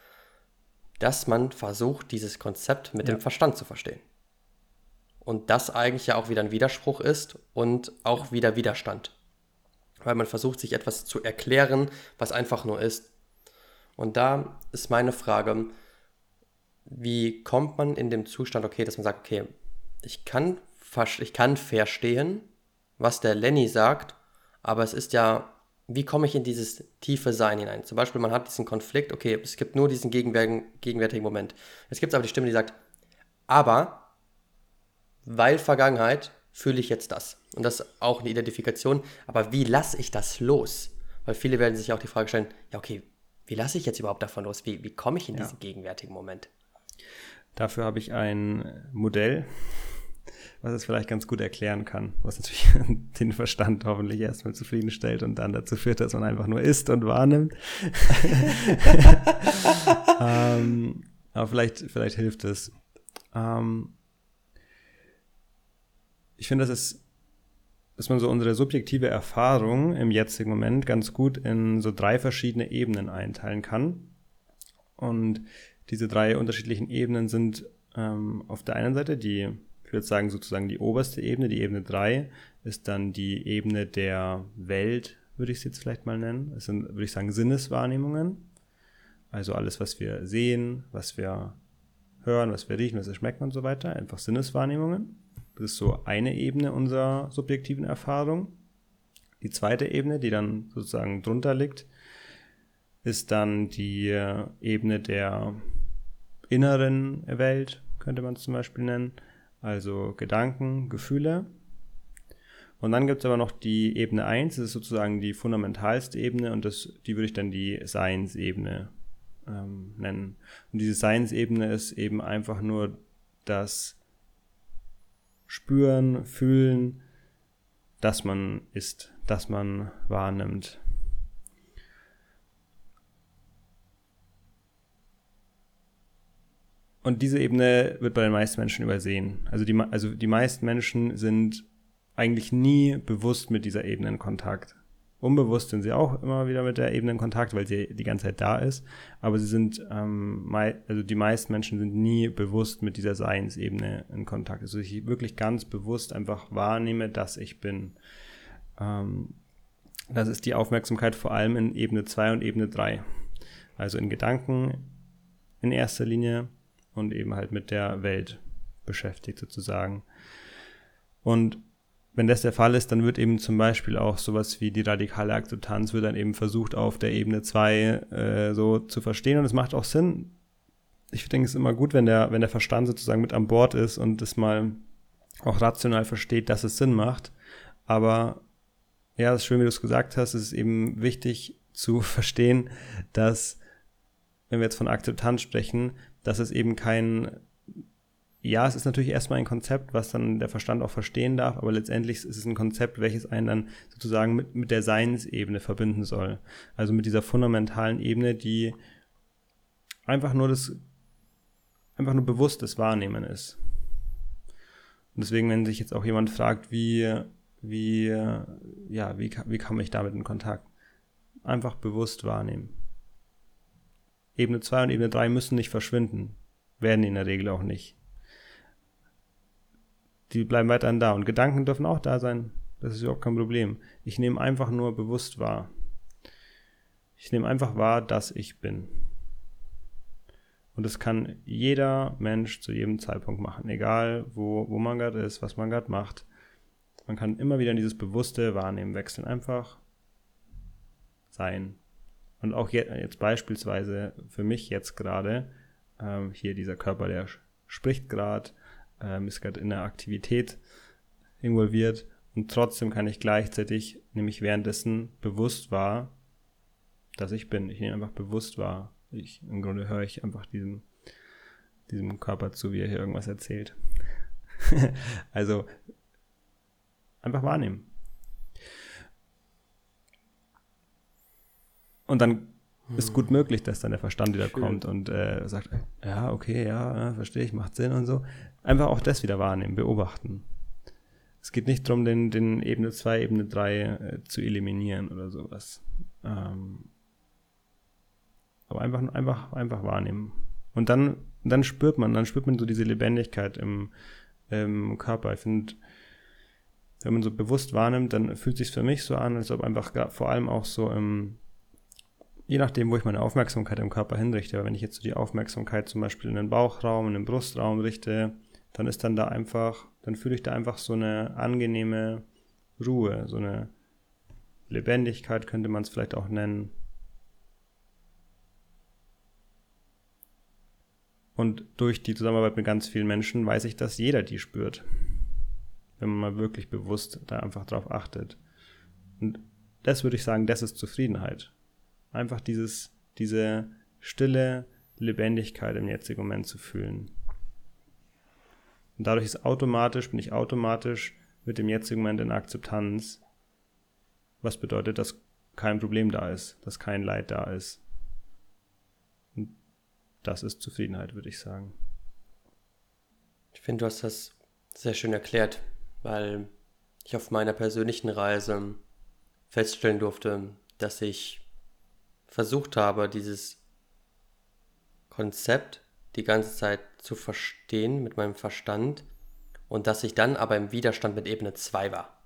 dass man versucht, dieses Konzept mit ja. dem Verstand zu verstehen. Und das eigentlich ja auch wieder ein Widerspruch ist und auch wieder Widerstand. Weil man versucht, sich etwas zu erklären, was einfach nur ist. Und da ist meine Frage, wie kommt man in dem Zustand, okay, dass man sagt, okay, ich kann, ich kann verstehen, was der Lenny sagt, aber es ist ja wie komme ich in dieses tiefe Sein hinein? Zum Beispiel, man hat diesen Konflikt, okay, es gibt nur diesen gegenwärtigen, Moment. Es gibt aber die Stimme, die sagt, aber weil Vergangenheit fühle ich jetzt das. Und das ist auch eine Identifikation. Aber wie lasse ich das los? Weil viele werden sich auch die Frage stellen, ja, okay, wie lasse ich jetzt überhaupt davon los? Wie, wie komme ich in ja. diesen gegenwärtigen Moment? Dafür habe ich ein Modell, was es vielleicht ganz gut erklären kann, was natürlich den Verstand hoffentlich erstmal zufriedenstellt und dann dazu führt, dass man einfach nur isst und wahrnimmt. ähm, aber vielleicht, vielleicht hilft es. Ähm, ich finde, das ist, dass man so unsere subjektive Erfahrung im jetzigen Moment ganz gut in so drei verschiedene Ebenen einteilen kann. Und diese drei unterschiedlichen Ebenen sind ähm, auf der einen Seite die ich würde sagen, sozusagen die oberste Ebene, die Ebene 3, ist dann die Ebene der Welt, würde ich es jetzt vielleicht mal nennen. Es sind, würde ich sagen, Sinneswahrnehmungen. Also alles, was wir sehen, was wir hören, was wir riechen, was wir schmecken und so weiter. Einfach Sinneswahrnehmungen. Das ist so eine Ebene unserer subjektiven Erfahrung. Die zweite Ebene, die dann sozusagen drunter liegt, ist dann die Ebene der inneren Welt, könnte man es zum Beispiel nennen also Gedanken, Gefühle. Und dann gibt es aber noch die Ebene 1, das ist sozusagen die fundamentalste Ebene und das, die würde ich dann die Seinsebene ähm, nennen. Und diese Seinsebene ist eben einfach nur das Spüren, Fühlen, dass man ist, dass man wahrnimmt. Und diese Ebene wird bei den meisten Menschen übersehen. Also die, also die meisten Menschen sind eigentlich nie bewusst mit dieser Ebene in Kontakt. Unbewusst sind sie auch immer wieder mit der Ebene in Kontakt, weil sie die ganze Zeit da ist. Aber sie sind, ähm, also die meisten Menschen sind nie bewusst mit dieser Seinsebene in Kontakt. Also ich wirklich ganz bewusst einfach wahrnehme, dass ich bin. Ähm, das ist die Aufmerksamkeit vor allem in Ebene 2 und Ebene 3. Also in Gedanken in erster Linie und eben halt mit der Welt beschäftigt sozusagen. Und wenn das der Fall ist, dann wird eben zum Beispiel auch sowas wie die radikale Akzeptanz wird dann eben versucht auf der Ebene 2 äh, so zu verstehen und es macht auch Sinn. Ich denke, es ist immer gut, wenn der, wenn der Verstand sozusagen mit an Bord ist und es mal auch rational versteht, dass es Sinn macht. Aber ja, das ist schön, wie du es gesagt hast, es ist eben wichtig zu verstehen, dass, wenn wir jetzt von Akzeptanz sprechen, dass es eben kein, ja, es ist natürlich erstmal ein Konzept, was dann der Verstand auch verstehen darf, aber letztendlich ist es ein Konzept, welches einen dann sozusagen mit, mit der Seinsebene verbinden soll. Also mit dieser fundamentalen Ebene, die einfach nur das, einfach nur bewusstes Wahrnehmen ist. Und deswegen, wenn sich jetzt auch jemand fragt, wie, wie, ja, wie, wie komme ich damit in Kontakt? Einfach bewusst wahrnehmen. Ebene 2 und Ebene 3 müssen nicht verschwinden. Werden in der Regel auch nicht. Die bleiben weiterhin da. Und Gedanken dürfen auch da sein. Das ist überhaupt kein Problem. Ich nehme einfach nur bewusst wahr. Ich nehme einfach wahr, dass ich bin. Und das kann jeder Mensch zu jedem Zeitpunkt machen, egal wo, wo man gerade ist, was man gerade macht. Man kann immer wieder in dieses bewusste Wahrnehmen wechseln. Einfach sein. Und auch jetzt, jetzt beispielsweise für mich jetzt gerade, ähm, hier dieser Körper, der spricht gerade, ähm, ist gerade in der Aktivität involviert. Und trotzdem kann ich gleichzeitig, nämlich währenddessen bewusst war, dass ich bin. Ich nehme einfach bewusst wahr. Ich, Im Grunde höre ich einfach diesem, diesem Körper zu, wie er hier irgendwas erzählt. also einfach wahrnehmen. Und dann ist gut möglich, dass dann der Verstand wieder Schön. kommt und äh, sagt, ja, okay, ja, verstehe ich, macht Sinn und so. Einfach auch das wieder wahrnehmen, beobachten. Es geht nicht darum, den, den Ebene 2, Ebene 3 äh, zu eliminieren oder sowas. Ähm, aber einfach, einfach, einfach wahrnehmen. Und dann, dann spürt man, dann spürt man so diese Lebendigkeit im, im Körper. Ich finde, wenn man so bewusst wahrnimmt, dann fühlt es sich für mich so an, als ob einfach vor allem auch so im, je nachdem, wo ich meine Aufmerksamkeit im Körper hinrichte, aber wenn ich jetzt so die Aufmerksamkeit zum Beispiel in den Bauchraum, in den Brustraum richte, dann ist dann da einfach, dann fühle ich da einfach so eine angenehme Ruhe, so eine Lebendigkeit könnte man es vielleicht auch nennen. Und durch die Zusammenarbeit mit ganz vielen Menschen weiß ich, dass jeder die spürt. Wenn man mal wirklich bewusst da einfach drauf achtet. Und das würde ich sagen, das ist Zufriedenheit. Einfach dieses, diese stille Lebendigkeit im jetzigen Moment zu fühlen. Und dadurch ist automatisch, bin ich automatisch mit dem jetzigen Moment in Akzeptanz, was bedeutet, dass kein Problem da ist, dass kein Leid da ist, das ist Zufriedenheit, würde ich sagen. Ich finde, du hast das sehr schön erklärt, weil ich auf meiner persönlichen Reise feststellen durfte, dass ich versucht habe, dieses Konzept die ganze Zeit zu verstehen mit meinem Verstand und dass ich dann aber im Widerstand mit Ebene 2 war.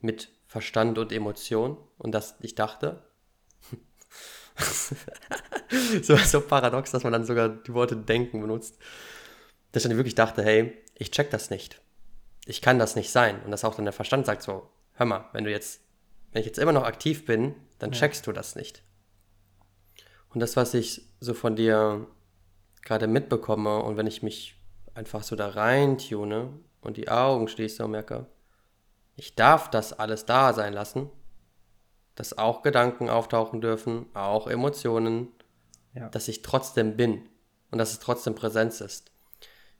Mit Verstand und Emotion und dass ich dachte, so, so paradox, dass man dann sogar die Worte denken benutzt. Dass ich dann wirklich dachte, hey, ich check das nicht. Ich kann das nicht sein. Und dass auch dann der Verstand sagt so, hör mal, wenn du jetzt, wenn ich jetzt immer noch aktiv bin, dann ja. checkst du das nicht. Und das, was ich so von dir gerade mitbekomme und wenn ich mich einfach so da rein tune und die Augen schließe und merke, ich darf das alles da sein lassen, dass auch Gedanken auftauchen dürfen, auch Emotionen, ja. dass ich trotzdem bin und dass es trotzdem Präsenz ist.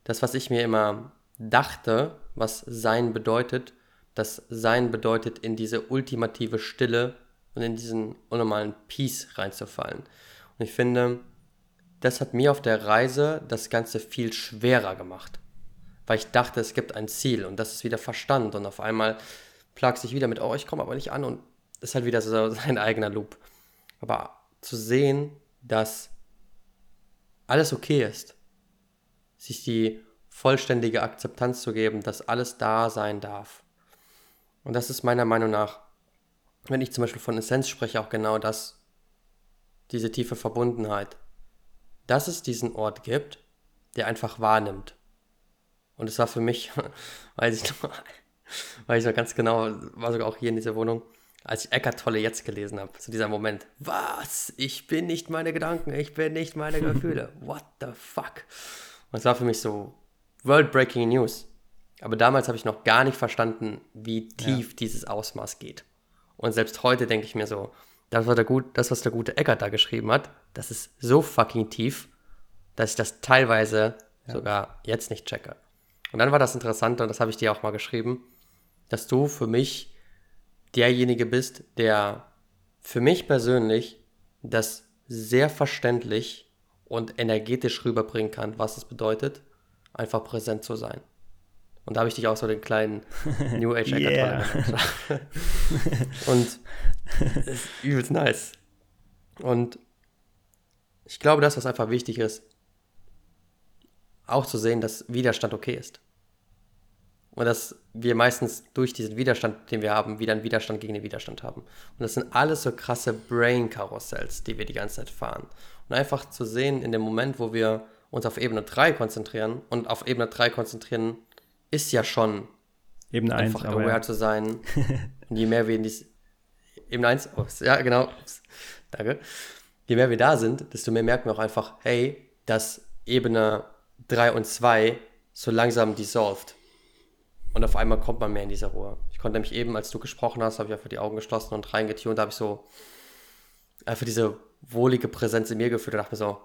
Das, was ich mir immer dachte, was Sein bedeutet, das Sein bedeutet, in diese ultimative Stille und in diesen unnormalen Peace reinzufallen. Und ich finde, das hat mir auf der Reise das Ganze viel schwerer gemacht. Weil ich dachte, es gibt ein Ziel und das ist wieder Verstand und auf einmal plagt sich wieder mit, oh, ich komme aber nicht an und ist halt wieder so sein eigener Loop. Aber zu sehen, dass alles okay ist, sich die vollständige Akzeptanz zu geben, dass alles da sein darf. Und das ist meiner Meinung nach, wenn ich zum Beispiel von Essenz spreche, auch genau das, diese tiefe Verbundenheit, dass es diesen Ort gibt, der einfach wahrnimmt. Und es war für mich, weiß ich noch, weiß ich noch ganz genau, war sogar auch hier in dieser Wohnung, als ich Eckart Tolle jetzt gelesen habe, zu dieser Moment, was? Ich bin nicht meine Gedanken, ich bin nicht meine Gefühle. What the fuck? Und es war für mich so world-breaking News. Aber damals habe ich noch gar nicht verstanden, wie tief ja. dieses Ausmaß geht. Und selbst heute denke ich mir so, das, war der gut, das, was der gute Eckart da geschrieben hat, das ist so fucking tief, dass ich das teilweise ja. sogar jetzt nicht checke. Und dann war das Interessante, und das habe ich dir auch mal geschrieben, dass du für mich derjenige bist, der für mich persönlich das sehr verständlich und energetisch rüberbringen kann, was es bedeutet, einfach präsent zu sein. Und da habe ich dich auch so den kleinen New Age yeah. Und ist übelst nice. Und ich glaube, das, was einfach wichtig ist, auch zu sehen, dass Widerstand okay ist. Und dass wir meistens durch diesen Widerstand, den wir haben, wieder einen Widerstand gegen den Widerstand haben. Und das sind alles so krasse Brain-Karussells, die wir die ganze Zeit fahren. Und einfach zu sehen, in dem Moment, wo wir uns auf Ebene 3 konzentrieren, und auf Ebene 3 konzentrieren, ist ja schon Ebene einfach 1, aware ja. zu sein. und je mehr wir in dies, Ebene 1, oh, ja genau, danke. Je mehr wir da sind, desto mehr merken wir auch einfach, hey, dass Ebene 3 und 2 so langsam dissolved Und auf einmal kommt man mehr in diese Ruhe. Ich konnte nämlich eben, als du gesprochen hast, habe ich einfach die Augen geschlossen und reingetunt. Da habe ich so einfach diese wohlige Präsenz in mir gefühlt und dachte mir so,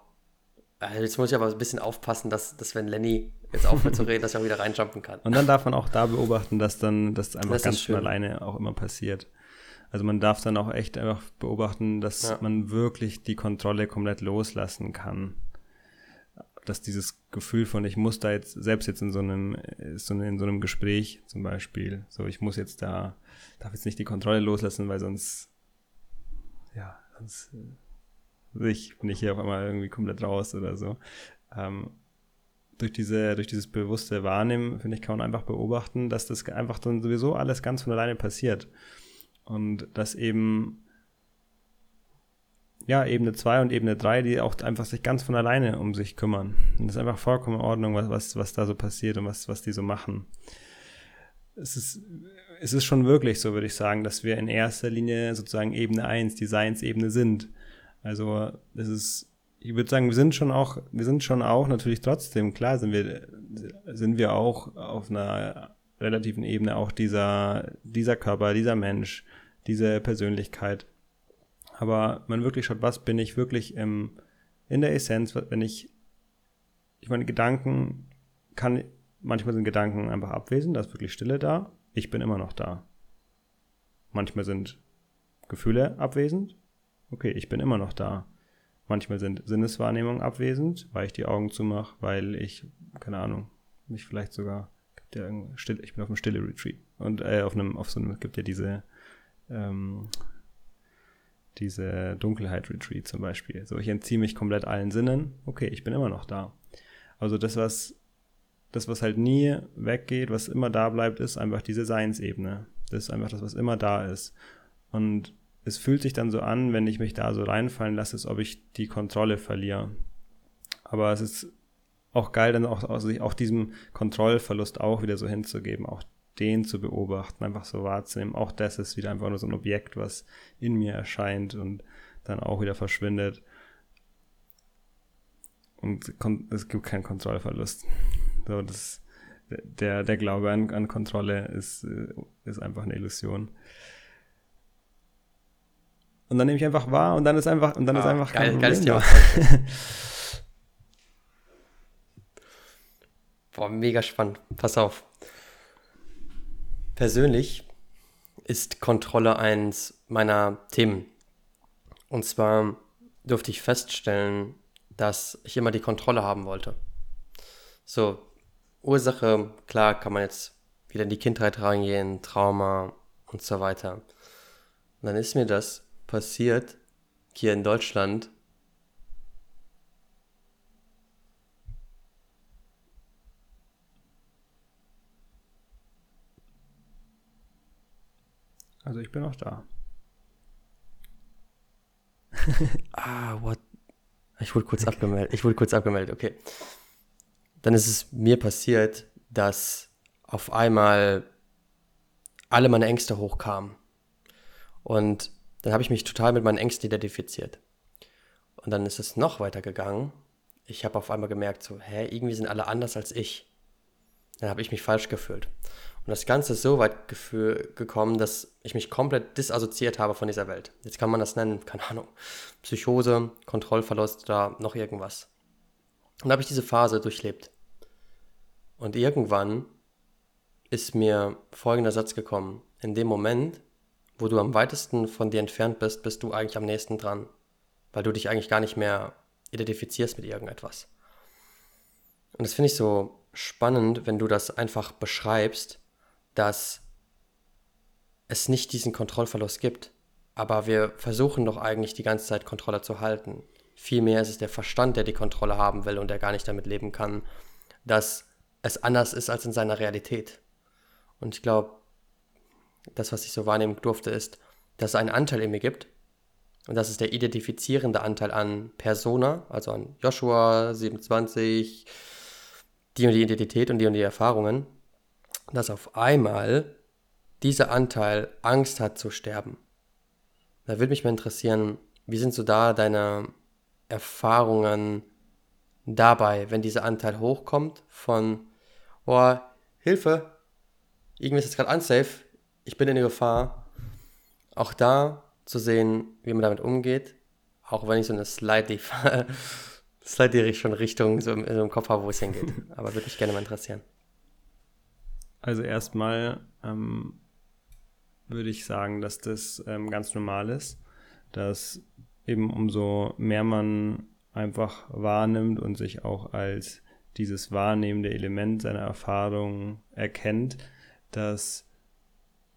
äh, jetzt muss ich aber ein bisschen aufpassen, dass, dass wenn Lenny jetzt aufhört zu reden, dass ich auch wieder reinjumpen kann. Und dann darf man auch da beobachten, dass dann das einfach das ganz von alleine auch immer passiert. Also man darf dann auch echt einfach beobachten, dass ja. man wirklich die Kontrolle komplett loslassen kann dass dieses Gefühl von, ich muss da jetzt, selbst jetzt in so einem, in so einem Gespräch zum Beispiel, so ich muss jetzt da, darf jetzt nicht die Kontrolle loslassen, weil sonst, ja, sonst äh, ich, bin ich hier auf einmal irgendwie komplett raus oder so. Ähm, durch diese, durch dieses bewusste Wahrnehmen, finde ich, kann man einfach beobachten, dass das einfach dann sowieso alles ganz von alleine passiert. Und dass eben ja, Ebene 2 und Ebene 3, die auch einfach sich ganz von alleine um sich kümmern. Und das ist einfach vollkommen in Ordnung, was, was, was da so passiert und was, was die so machen. Es ist, es ist schon wirklich so, würde ich sagen, dass wir in erster Linie sozusagen Ebene 1, die Science-Ebene sind. Also, es ist, ich würde sagen, wir sind schon auch, wir sind schon auch natürlich trotzdem, klar sind wir, sind wir auch auf einer relativen Ebene auch dieser, dieser Körper, dieser Mensch, diese Persönlichkeit. Aber man wirklich schaut, was bin ich wirklich im, in der Essenz, wenn ich, ich meine, Gedanken kann, manchmal sind Gedanken einfach abwesend, da ist wirklich Stille da, ich bin immer noch da. Manchmal sind Gefühle abwesend, okay, ich bin immer noch da. Manchmal sind Sinneswahrnehmungen abwesend, weil ich die Augen zumache, weil ich, keine Ahnung, mich vielleicht sogar, ich bin auf einem stille Retreat und äh, auf einem, auf so einem, gibt ja diese ähm, diese Dunkelheit-Retreat zum Beispiel. So, ich entziehe mich komplett allen Sinnen. Okay, ich bin immer noch da. Also das, was, das, was halt nie weggeht, was immer da bleibt, ist einfach diese Seinsebene. Das ist einfach das, was immer da ist. Und es fühlt sich dann so an, wenn ich mich da so reinfallen lasse, als ob ich die Kontrolle verliere. Aber es ist auch geil, dann auch, also auch diesem Kontrollverlust auch wieder so hinzugeben, auch den zu beobachten, einfach so wahrzunehmen. Auch das ist wieder einfach nur so ein Objekt, was in mir erscheint und dann auch wieder verschwindet. Und es gibt keinen Kontrollverlust. So, das, der, der Glaube an, an Kontrolle ist, ist einfach eine Illusion. Und dann nehme ich einfach wahr und dann ist einfach, und dann ah, ist einfach geil, kein Problem. Thema. Boah, mega spannend. Pass auf persönlich ist Kontrolle eins meiner Themen. Und zwar durfte ich feststellen, dass ich immer die Kontrolle haben wollte. So, Ursache, klar, kann man jetzt wieder in die Kindheit reingehen, Trauma und so weiter. Und dann ist mir das passiert hier in Deutschland Also ich bin auch da. ah, what? Ich wurde kurz okay. abgemeldet. Ich wurde kurz abgemeldet, okay. Dann ist es mir passiert, dass auf einmal alle meine Ängste hochkamen. Und dann habe ich mich total mit meinen Ängsten identifiziert. Und dann ist es noch weiter gegangen. Ich habe auf einmal gemerkt, so, hä, irgendwie sind alle anders als ich. Dann habe ich mich falsch gefühlt. Und das Ganze ist so weit gekommen, dass ich mich komplett disassoziiert habe von dieser Welt. Jetzt kann man das nennen, keine Ahnung, Psychose, Kontrollverlust oder noch irgendwas. Und da habe ich diese Phase durchlebt. Und irgendwann ist mir folgender Satz gekommen. In dem Moment, wo du am weitesten von dir entfernt bist, bist du eigentlich am nächsten dran. Weil du dich eigentlich gar nicht mehr identifizierst mit irgendetwas. Und das finde ich so spannend, wenn du das einfach beschreibst, dass es nicht diesen Kontrollverlust gibt. Aber wir versuchen doch eigentlich die ganze Zeit Kontrolle zu halten. Vielmehr ist es der Verstand, der die Kontrolle haben will und der gar nicht damit leben kann, dass es anders ist als in seiner Realität. Und ich glaube, das, was ich so wahrnehmen durfte, ist, dass es einen Anteil in mir gibt. Und das ist der identifizierende Anteil an Persona, also an Joshua 27, die und die Identität und die und die Erfahrungen dass auf einmal dieser Anteil Angst hat zu sterben. Da würde mich mal interessieren, wie sind so da deine Erfahrungen dabei, wenn dieser Anteil hochkommt von, oh, Hilfe, irgendwie ist es gerade unsafe, ich bin in der Gefahr, auch da zu sehen, wie man damit umgeht, auch wenn ich so eine slightly, slightly schon Richtung so im, so im Kopf habe, wo es hingeht. Aber würde mich gerne mal interessieren. Also erstmal ähm, würde ich sagen, dass das ähm, ganz normal ist, dass eben umso mehr man einfach wahrnimmt und sich auch als dieses wahrnehmende Element seiner Erfahrung erkennt, dass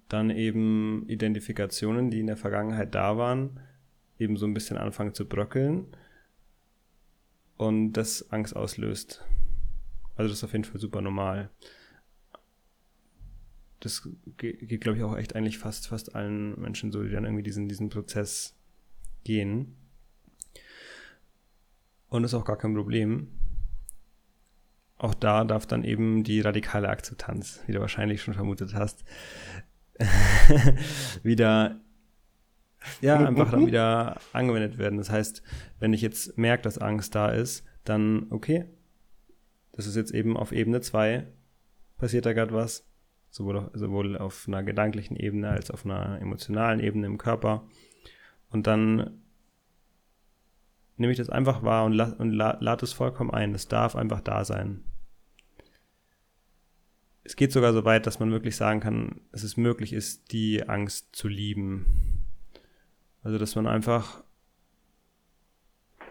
dann eben Identifikationen, die in der Vergangenheit da waren, eben so ein bisschen anfangen zu bröckeln und das Angst auslöst. Also das ist auf jeden Fall super normal. Das geht, geht glaube ich, auch echt eigentlich fast, fast allen Menschen so, die dann irgendwie diesen, diesen Prozess gehen. Und ist auch gar kein Problem. Auch da darf dann eben die radikale Akzeptanz, wie du wahrscheinlich schon vermutet hast, wieder, ja, einfach dann wieder angewendet werden. Das heißt, wenn ich jetzt merke, dass Angst da ist, dann, okay, das ist jetzt eben auf Ebene 2, passiert da gerade was, sowohl, sowohl auf einer gedanklichen Ebene als auf einer emotionalen Ebene im Körper. Und dann nehme ich das einfach wahr und, la und la lade es vollkommen ein. Es darf einfach da sein es geht sogar so weit, dass man wirklich sagen kann, dass es möglich ist, die Angst zu lieben. Also, dass man einfach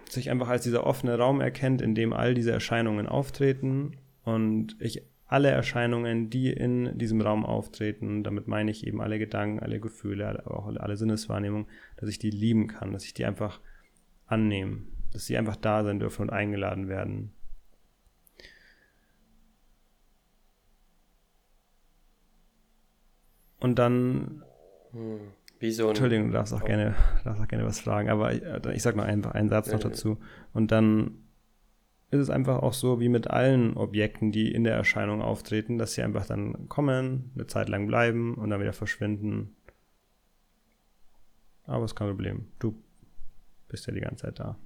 sich einfach als dieser offene Raum erkennt, in dem all diese Erscheinungen auftreten und ich alle Erscheinungen, die in diesem Raum auftreten, damit meine ich eben alle Gedanken, alle Gefühle, aber auch alle Sinneswahrnehmungen, dass ich die lieben kann, dass ich die einfach annehme, dass sie einfach da sein dürfen und eingeladen werden. Und dann. Hm. So Entschuldigung, du darfst auch, oh. gerne, darfst auch gerne was fragen, aber ich, äh, ich sag noch einfach einen Satz noch dazu. Und dann ist es einfach auch so wie mit allen Objekten, die in der Erscheinung auftreten, dass sie einfach dann kommen, eine Zeit lang bleiben und dann wieder verschwinden. Aber es ist kein Problem. Du bist ja die ganze Zeit da.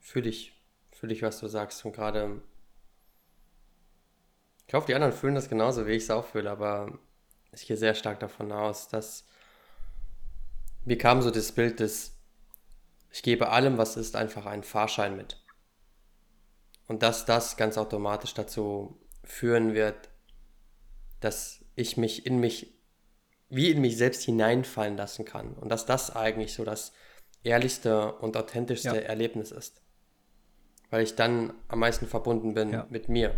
Für dich, für dich, was du sagst. Und gerade ich hoffe, die anderen fühlen das genauso, wie ich es auch fühle, aber ich gehe sehr stark davon aus, dass mir kam so das Bild des, ich gebe allem, was ist, einfach einen Fahrschein mit. Und dass das ganz automatisch dazu führen wird, dass ich mich in mich, wie in mich selbst hineinfallen lassen kann. Und dass das eigentlich so das ehrlichste und authentischste ja. Erlebnis ist. Weil ich dann am meisten verbunden bin ja. mit mir.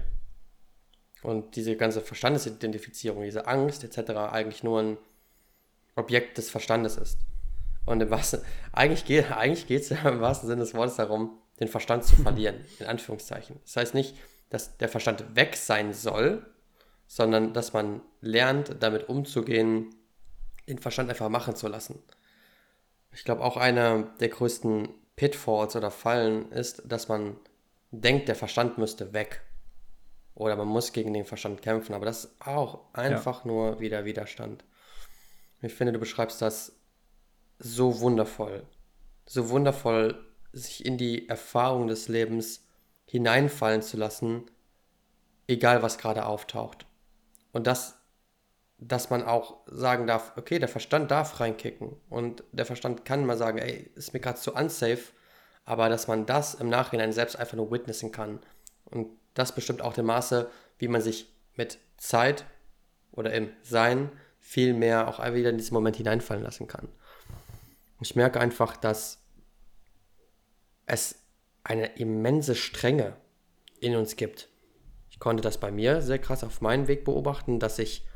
Und diese ganze Verstandesidentifizierung, diese Angst etc. eigentlich nur ein Objekt des Verstandes ist. Und im wahrsten, eigentlich geht eigentlich es ja im wahrsten Sinne des Wortes darum, den Verstand zu verlieren, in Anführungszeichen. Das heißt nicht, dass der Verstand weg sein soll, sondern dass man lernt, damit umzugehen, den Verstand einfach machen zu lassen. Ich glaube, auch einer der größten Pitfalls oder Fallen ist, dass man denkt, der Verstand müsste weg oder man muss gegen den Verstand kämpfen, aber das ist auch einfach ja. nur wieder Widerstand. Ich finde, du beschreibst das so wundervoll. So wundervoll, sich in die Erfahrung des Lebens hineinfallen zu lassen, egal was gerade auftaucht. Und das, dass man auch sagen darf, okay, der Verstand darf reinkicken und der Verstand kann mal sagen, ey, ist mir gerade zu unsafe, aber dass man das im Nachhinein selbst einfach nur witnessen kann und das bestimmt auch dem Maße, wie man sich mit Zeit oder im Sein viel mehr auch wieder in diesen Moment hineinfallen lassen kann. Ich merke einfach, dass es eine immense Strenge in uns gibt. Ich konnte das bei mir sehr krass auf meinen Weg beobachten, dass ich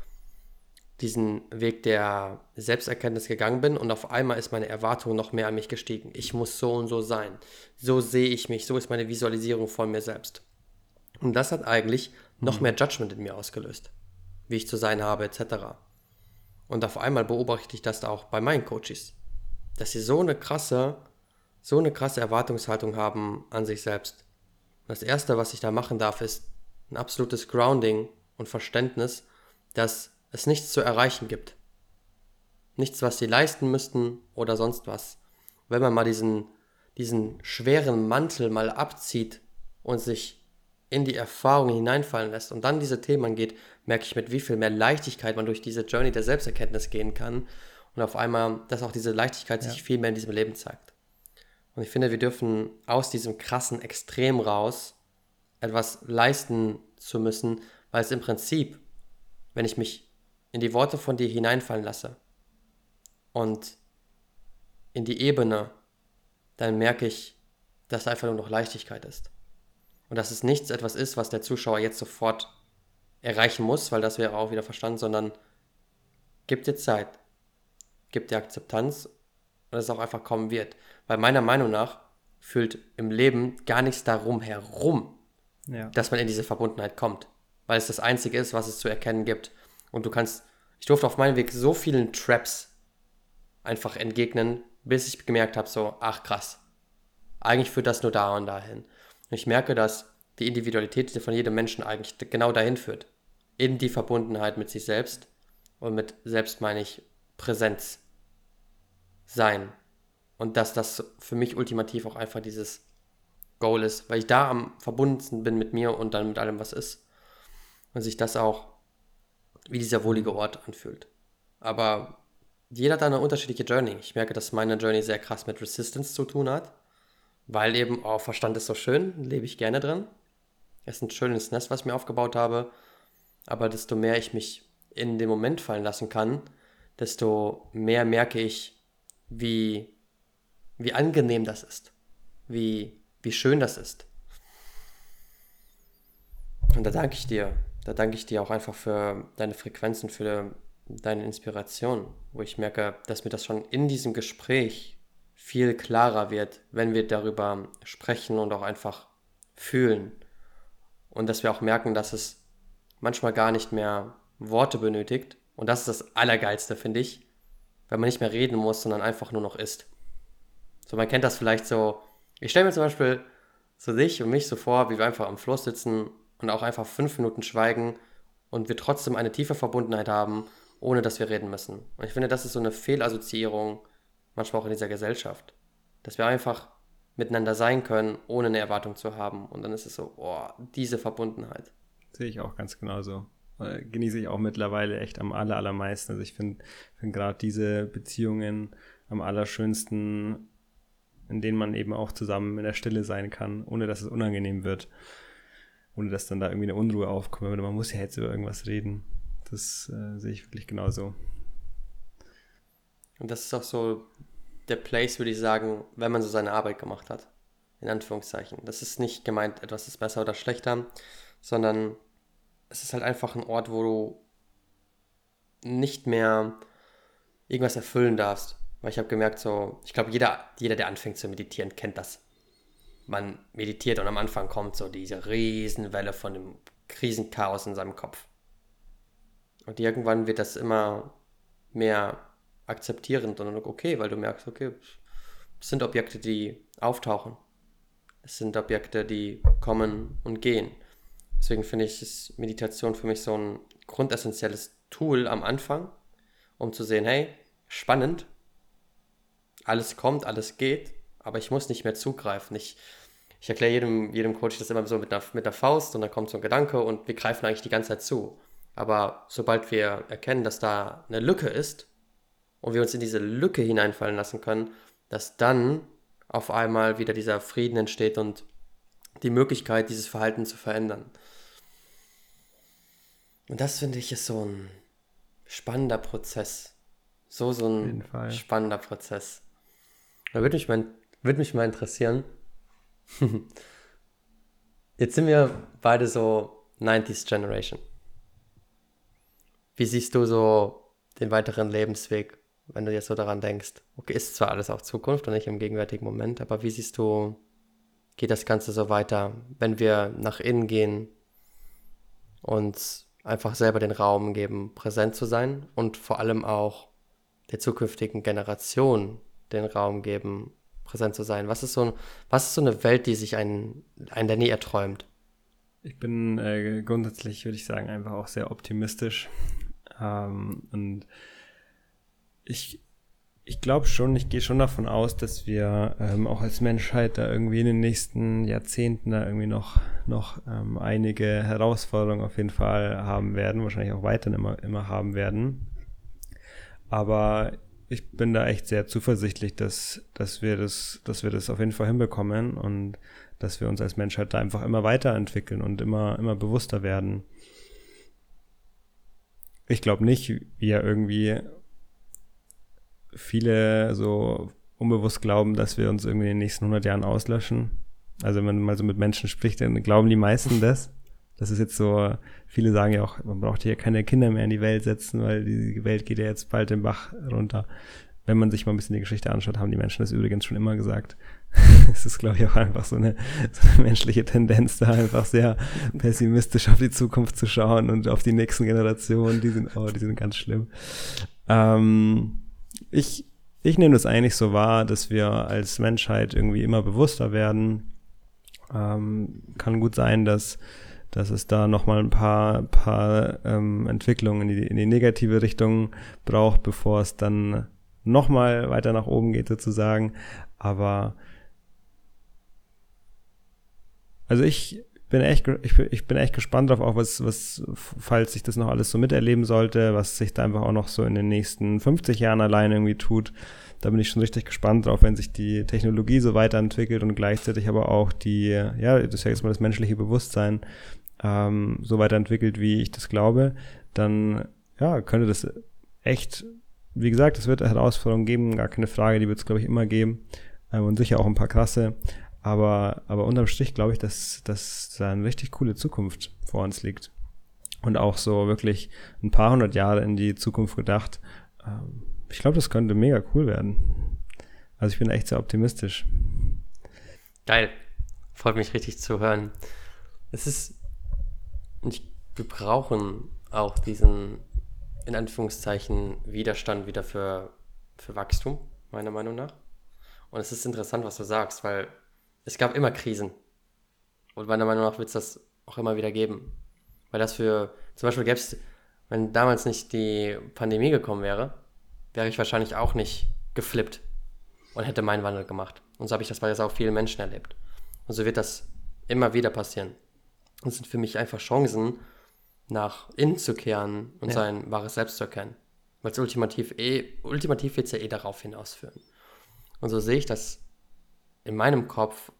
diesen Weg der Selbsterkenntnis gegangen bin und auf einmal ist meine Erwartung noch mehr an mich gestiegen. Ich muss so und so sein. So sehe ich mich, so ist meine Visualisierung von mir selbst. Und das hat eigentlich noch mhm. mehr Judgment in mir ausgelöst, wie ich zu sein habe, etc. Und auf einmal beobachte ich das da auch bei meinen Coaches, dass sie so eine krasse, so eine krasse Erwartungshaltung haben an sich selbst. Und das erste, was ich da machen darf, ist ein absolutes Grounding und Verständnis, dass es nichts zu erreichen gibt. Nichts, was sie leisten müssten oder sonst was. Wenn man mal diesen, diesen schweren Mantel mal abzieht und sich in die Erfahrung hineinfallen lässt und dann diese Themen angeht, merke ich, mit wie viel mehr Leichtigkeit man durch diese Journey der Selbsterkenntnis gehen kann und auf einmal, dass auch diese Leichtigkeit ja. sich viel mehr in diesem Leben zeigt. Und ich finde, wir dürfen aus diesem krassen Extrem raus etwas leisten zu müssen, weil es im Prinzip, wenn ich mich in die Worte von dir hineinfallen lasse und in die Ebene, dann merke ich, dass einfach nur noch Leichtigkeit ist. Und dass es nichts etwas ist, was der Zuschauer jetzt sofort erreichen muss, weil das wäre auch wieder verstanden, sondern gib dir Zeit, gib dir Akzeptanz und es auch einfach kommen wird. Weil meiner Meinung nach fühlt im Leben gar nichts darum herum, ja. dass man in diese Verbundenheit kommt. Weil es das Einzige ist, was es zu erkennen gibt. Und du kannst, ich durfte auf meinem Weg so vielen Traps einfach entgegnen, bis ich gemerkt habe, so, ach krass, eigentlich führt das nur da und dahin. Und ich merke, dass die Individualität von jedem Menschen eigentlich genau dahin führt. In die Verbundenheit mit sich selbst. Und mit selbst meine ich Präsenz sein. Und dass das für mich ultimativ auch einfach dieses Goal ist, weil ich da am verbundensten bin mit mir und dann mit allem, was ist. Und sich das auch wie dieser wohlige Ort anfühlt. Aber jeder hat eine unterschiedliche Journey. Ich merke, dass meine Journey sehr krass mit Resistance zu tun hat, weil eben, oh, Verstand ist so schön, lebe ich gerne drin. Es ist ein schönes Nest, was ich mir aufgebaut habe. Aber desto mehr ich mich in den Moment fallen lassen kann, desto mehr merke ich, wie, wie angenehm das ist, wie, wie schön das ist. Und da danke ich dir. Da danke ich dir auch einfach für deine Frequenzen, für deine Inspiration, wo ich merke, dass mir das schon in diesem Gespräch viel klarer wird, wenn wir darüber sprechen und auch einfach fühlen. Und dass wir auch merken, dass es manchmal gar nicht mehr Worte benötigt. Und das ist das Allergeilste, finde ich, wenn man nicht mehr reden muss, sondern einfach nur noch ist. So, man kennt das vielleicht so. Ich stelle mir zum Beispiel so dich und mich so vor, wie wir einfach am Fluss sitzen und auch einfach fünf Minuten schweigen und wir trotzdem eine tiefe Verbundenheit haben, ohne dass wir reden müssen. Und ich finde, das ist so eine Fehlassoziierung, manchmal auch in dieser Gesellschaft. Dass wir einfach miteinander sein können, ohne eine Erwartung zu haben. Und dann ist es so, oh, diese Verbundenheit. Sehe ich auch ganz genauso. Äh, genieße ich auch mittlerweile echt am aller, allermeisten. Also ich finde find gerade diese Beziehungen am allerschönsten, in denen man eben auch zusammen in der Stille sein kann, ohne dass es unangenehm wird. Ohne dass dann da irgendwie eine Unruhe aufkommt. Man muss ja jetzt über irgendwas reden. Das äh, sehe ich wirklich genauso. Und das ist auch so der Place, würde ich sagen, wenn man so seine Arbeit gemacht hat. In Anführungszeichen. Das ist nicht gemeint, etwas ist besser oder schlechter, sondern es ist halt einfach ein Ort, wo du nicht mehr irgendwas erfüllen darfst. Weil ich habe gemerkt, so, ich glaube, jeder, jeder, der anfängt zu meditieren, kennt das. Man meditiert und am Anfang kommt so diese Riesenwelle von dem Krisenchaos in seinem Kopf. Und irgendwann wird das immer mehr akzeptierend dann okay, weil du merkst, okay, es sind Objekte, die auftauchen. Es sind Objekte, die kommen und gehen. Deswegen finde ich, ist Meditation für mich so ein grundessentielles Tool am Anfang, um zu sehen, hey, spannend, alles kommt, alles geht, aber ich muss nicht mehr zugreifen. Ich, ich erkläre jedem, jedem Coach das immer so mit der, mit der Faust und dann kommt so ein Gedanke und wir greifen eigentlich die ganze Zeit zu. Aber sobald wir erkennen, dass da eine Lücke ist und wir uns in diese Lücke hineinfallen lassen können, dass dann auf einmal wieder dieser Frieden entsteht und die Möglichkeit, dieses Verhalten zu verändern. Und das finde ich ist so ein spannender Prozess. So, so ein spannender Prozess. Da würde mich, mal, würd mich mal interessieren. Jetzt sind wir beide so 90s Generation. Wie siehst du so den weiteren Lebensweg, wenn du jetzt so daran denkst? Okay, ist zwar alles auch Zukunft und nicht im gegenwärtigen Moment, aber wie siehst du, geht das Ganze so weiter, wenn wir nach innen gehen und einfach selber den Raum geben, präsent zu sein und vor allem auch der zukünftigen Generation den Raum geben, präsent zu sein. Was ist so, was ist so eine Welt, die sich ein, ein nie erträumt? Ich bin äh, grundsätzlich, würde ich sagen, einfach auch sehr optimistisch. Ähm, und ich ich glaube schon, ich gehe schon davon aus, dass wir ähm, auch als Menschheit da irgendwie in den nächsten Jahrzehnten da irgendwie noch, noch ähm, einige Herausforderungen auf jeden Fall haben werden, wahrscheinlich auch weiterhin immer, immer haben werden. Aber ich bin da echt sehr zuversichtlich, dass, dass wir das, dass wir das auf jeden Fall hinbekommen und dass wir uns als Menschheit da einfach immer weiterentwickeln und immer, immer bewusster werden. Ich glaube nicht, wie ja irgendwie viele so unbewusst glauben, dass wir uns irgendwie in den nächsten 100 Jahren auslöschen. Also wenn man mal so mit Menschen spricht, dann glauben die meisten das. Das ist jetzt so, viele sagen ja auch, man braucht hier keine Kinder mehr in die Welt setzen, weil die Welt geht ja jetzt bald den Bach runter. Wenn man sich mal ein bisschen die Geschichte anschaut, haben die Menschen das übrigens schon immer gesagt. es ist, glaube ich, auch einfach so eine, so eine menschliche Tendenz, da einfach sehr pessimistisch auf die Zukunft zu schauen und auf die nächsten Generationen, die sind, oh, die sind ganz schlimm. Ähm, ich, ich nehme das eigentlich so wahr, dass wir als Menschheit irgendwie immer bewusster werden. Ähm, kann gut sein, dass, dass es da nochmal ein paar, paar ähm, Entwicklungen in die, in die negative Richtung braucht, bevor es dann nochmal weiter nach oben geht sozusagen. Aber also ich bin echt, ich bin, ich bin echt gespannt drauf, auch was, was, falls ich das noch alles so miterleben sollte, was sich da einfach auch noch so in den nächsten 50 Jahren allein irgendwie tut. Da bin ich schon richtig gespannt drauf, wenn sich die Technologie so weiterentwickelt und gleichzeitig aber auch die, ja, das ist ja jetzt mal das menschliche Bewusstsein ähm, so weiterentwickelt, wie ich das glaube, dann ja, könnte das echt, wie gesagt, es wird Herausforderungen geben, gar keine Frage, die wird es, glaube ich, immer geben. Ähm, und sicher auch ein paar krasse. Aber, aber unterm Strich glaube ich, dass, dass da eine richtig coole Zukunft vor uns liegt. Und auch so wirklich ein paar hundert Jahre in die Zukunft gedacht. Ähm, ich glaube, das könnte mega cool werden. Also ich bin echt sehr optimistisch. Geil. Freut mich richtig zu hören. Es ist, ich, wir brauchen auch diesen, in Anführungszeichen, Widerstand wieder für, für Wachstum, meiner Meinung nach. Und es ist interessant, was du sagst, weil es gab immer Krisen. Und meiner Meinung nach wird es das auch immer wieder geben. Weil das für, zum Beispiel gäbe es, wenn damals nicht die Pandemie gekommen wäre, wäre ich wahrscheinlich auch nicht geflippt und hätte meinen Wandel gemacht. Und so habe ich das bei auch vielen Menschen erlebt. Und so wird das immer wieder passieren. Und es sind für mich einfach Chancen, nach innen zu kehren und ja. sein wahres Selbst zu erkennen. Weil es ultimativ eh, ultimativ wird es ja eh darauf hinausführen. Und so sehe ich das in meinem Kopf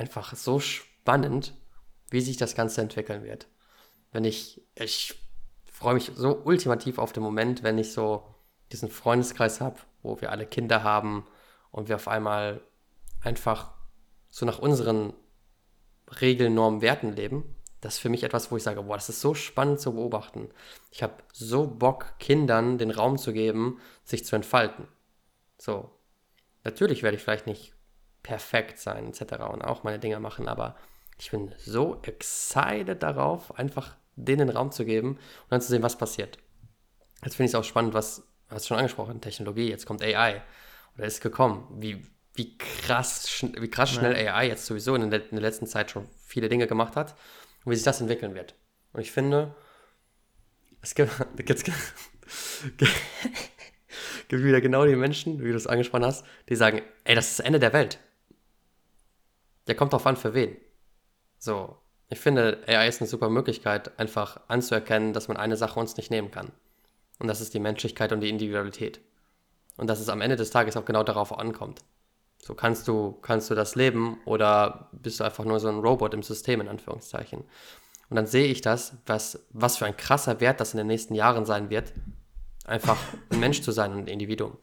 einfach so spannend, wie sich das Ganze entwickeln wird. Wenn ich, ich freue mich so ultimativ auf den Moment, wenn ich so diesen Freundeskreis habe, wo wir alle Kinder haben und wir auf einmal einfach so nach unseren Regeln, Normen, Werten leben. Das ist für mich etwas, wo ich sage, boah, das ist so spannend zu beobachten. Ich habe so Bock, Kindern den Raum zu geben, sich zu entfalten. So. Natürlich werde ich vielleicht nicht perfekt sein etc. und auch meine Dinge machen, aber ich bin so excited darauf, einfach denen den Raum zu geben und dann zu sehen, was passiert. Jetzt finde ich es auch spannend, was, was schon angesprochen, Technologie, jetzt kommt AI oder ist gekommen, wie, wie krass, wie krass schnell AI jetzt sowieso in der, in der letzten Zeit schon viele Dinge gemacht hat und wie sich das entwickeln wird. Und ich finde, es gibt, gibt, gibt wieder genau die Menschen, wie du es angesprochen hast, die sagen, ey, das ist das Ende der Welt. Der kommt drauf an, für wen. So, ich finde, AI ist eine super Möglichkeit, einfach anzuerkennen, dass man eine Sache uns nicht nehmen kann. Und das ist die Menschlichkeit und die Individualität. Und dass es am Ende des Tages auch genau darauf ankommt. So kannst du, kannst du das leben oder bist du einfach nur so ein Robot im System, in Anführungszeichen. Und dann sehe ich das, was, was für ein krasser Wert das in den nächsten Jahren sein wird, einfach ein Mensch zu sein, ein Individuum.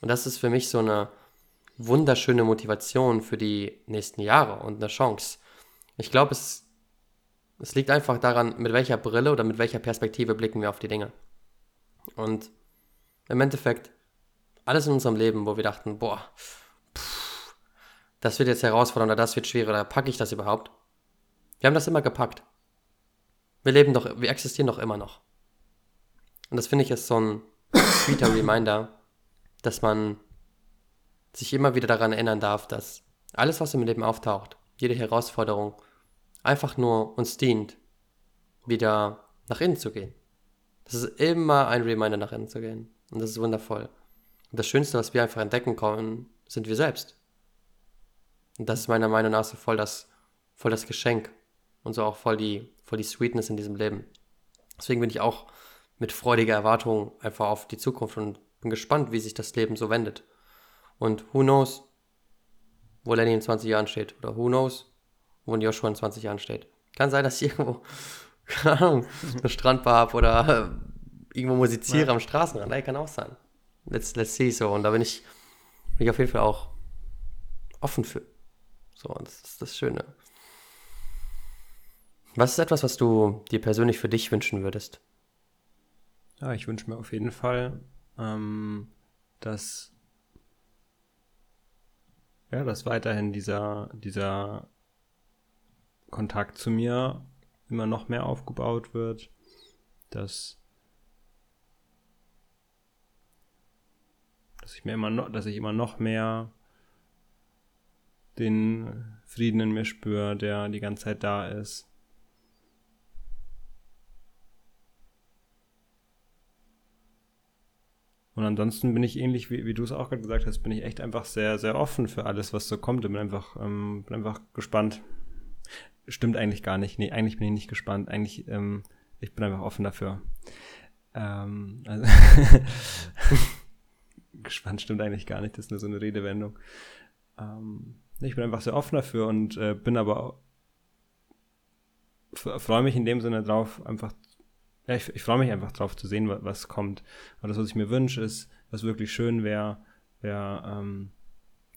Und das ist für mich so eine, wunderschöne Motivation für die nächsten Jahre und eine Chance. Ich glaube, es, es liegt einfach daran, mit welcher Brille oder mit welcher Perspektive blicken wir auf die Dinge. Und im Endeffekt, alles in unserem Leben, wo wir dachten, boah, pff, das wird jetzt herausfordernd oder das wird schwieriger oder packe ich das überhaupt? Wir haben das immer gepackt. Wir leben doch, wir existieren doch immer noch. Und das finde ich ist so ein sweeter Reminder, dass man sich immer wieder daran erinnern darf, dass alles, was im Leben auftaucht, jede Herausforderung, einfach nur uns dient, wieder nach innen zu gehen. Das ist immer ein Reminder, nach innen zu gehen. Und das ist wundervoll. Und das Schönste, was wir einfach entdecken können, sind wir selbst. Und das ist meiner Meinung nach so voll das, voll das Geschenk und so auch voll die, voll die Sweetness in diesem Leben. Deswegen bin ich auch mit freudiger Erwartung einfach auf die Zukunft und bin gespannt, wie sich das Leben so wendet. Und who knows, wo Lenny in 20 Jahren steht. Oder who knows, wo Joshua in 20 Jahren steht. Kann sein, dass ich irgendwo, keine Ahnung, eine Strandbar habe oder irgendwo musiziere ja. am Straßenrand. Ey, kann auch sein. Let's, let's see so. Und da bin ich, bin ich auf jeden Fall auch offen für. So, und das ist das Schöne. Was ist etwas, was du dir persönlich für dich wünschen würdest? Ja, ich wünsche mir auf jeden Fall, ähm, dass, ja, dass weiterhin dieser, dieser Kontakt zu mir immer noch mehr aufgebaut wird, dass, dass ich mir immer noch, dass ich immer noch mehr den Frieden in mir spüre, der die ganze Zeit da ist. Und ansonsten bin ich ähnlich, wie, wie du es auch gerade gesagt hast, bin ich echt einfach sehr, sehr offen für alles, was so kommt. Ich bin einfach, ähm, bin einfach gespannt. Stimmt eigentlich gar nicht. Nee, eigentlich bin ich nicht gespannt. Eigentlich, ähm, ich bin einfach offen dafür. Ähm, also gespannt stimmt eigentlich gar nicht. Das ist nur so eine Redewendung. Ähm, ich bin einfach sehr offen dafür und äh, bin aber freue mich in dem Sinne drauf, einfach ja, ich, ich freue mich einfach drauf zu sehen, was, was kommt. Aber das, was ich mir wünsche, ist, was wirklich schön wäre, wäre, ähm,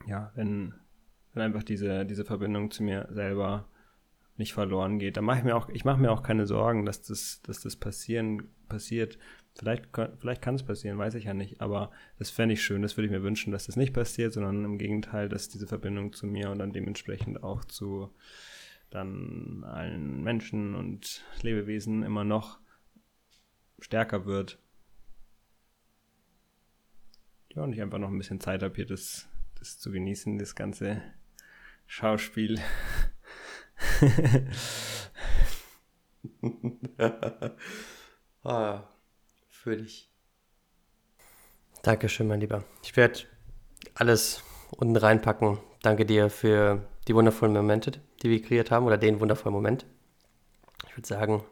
ja, wenn, wenn einfach diese, diese Verbindung zu mir selber nicht verloren geht. Da mache ich mir auch, ich mache mir auch keine Sorgen, dass das, dass das passieren, passiert. Vielleicht, vielleicht kann es passieren, weiß ich ja nicht, aber das fände ich schön, das würde ich mir wünschen, dass das nicht passiert, sondern im Gegenteil, dass diese Verbindung zu mir und dann dementsprechend auch zu dann allen Menschen und Lebewesen immer noch stärker wird. Ja, und ich einfach noch ein bisschen Zeit habe, hier das, das zu genießen, das ganze Schauspiel. ah, für dich. Dankeschön, mein Lieber. Ich werde alles unten reinpacken. Danke dir für die wundervollen Momente, die wir kreiert haben, oder den wundervollen Moment. Ich würde sagen,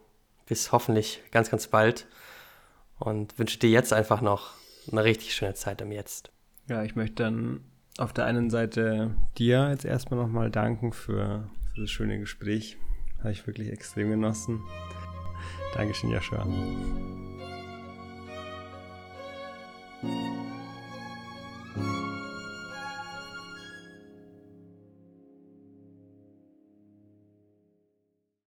bis hoffentlich ganz, ganz bald und wünsche dir jetzt einfach noch eine richtig schöne Zeit im Jetzt. Ja, ich möchte dann auf der einen Seite dir jetzt erstmal nochmal danken für, für das schöne Gespräch. Habe ich wirklich extrem genossen. Dankeschön, Joshua.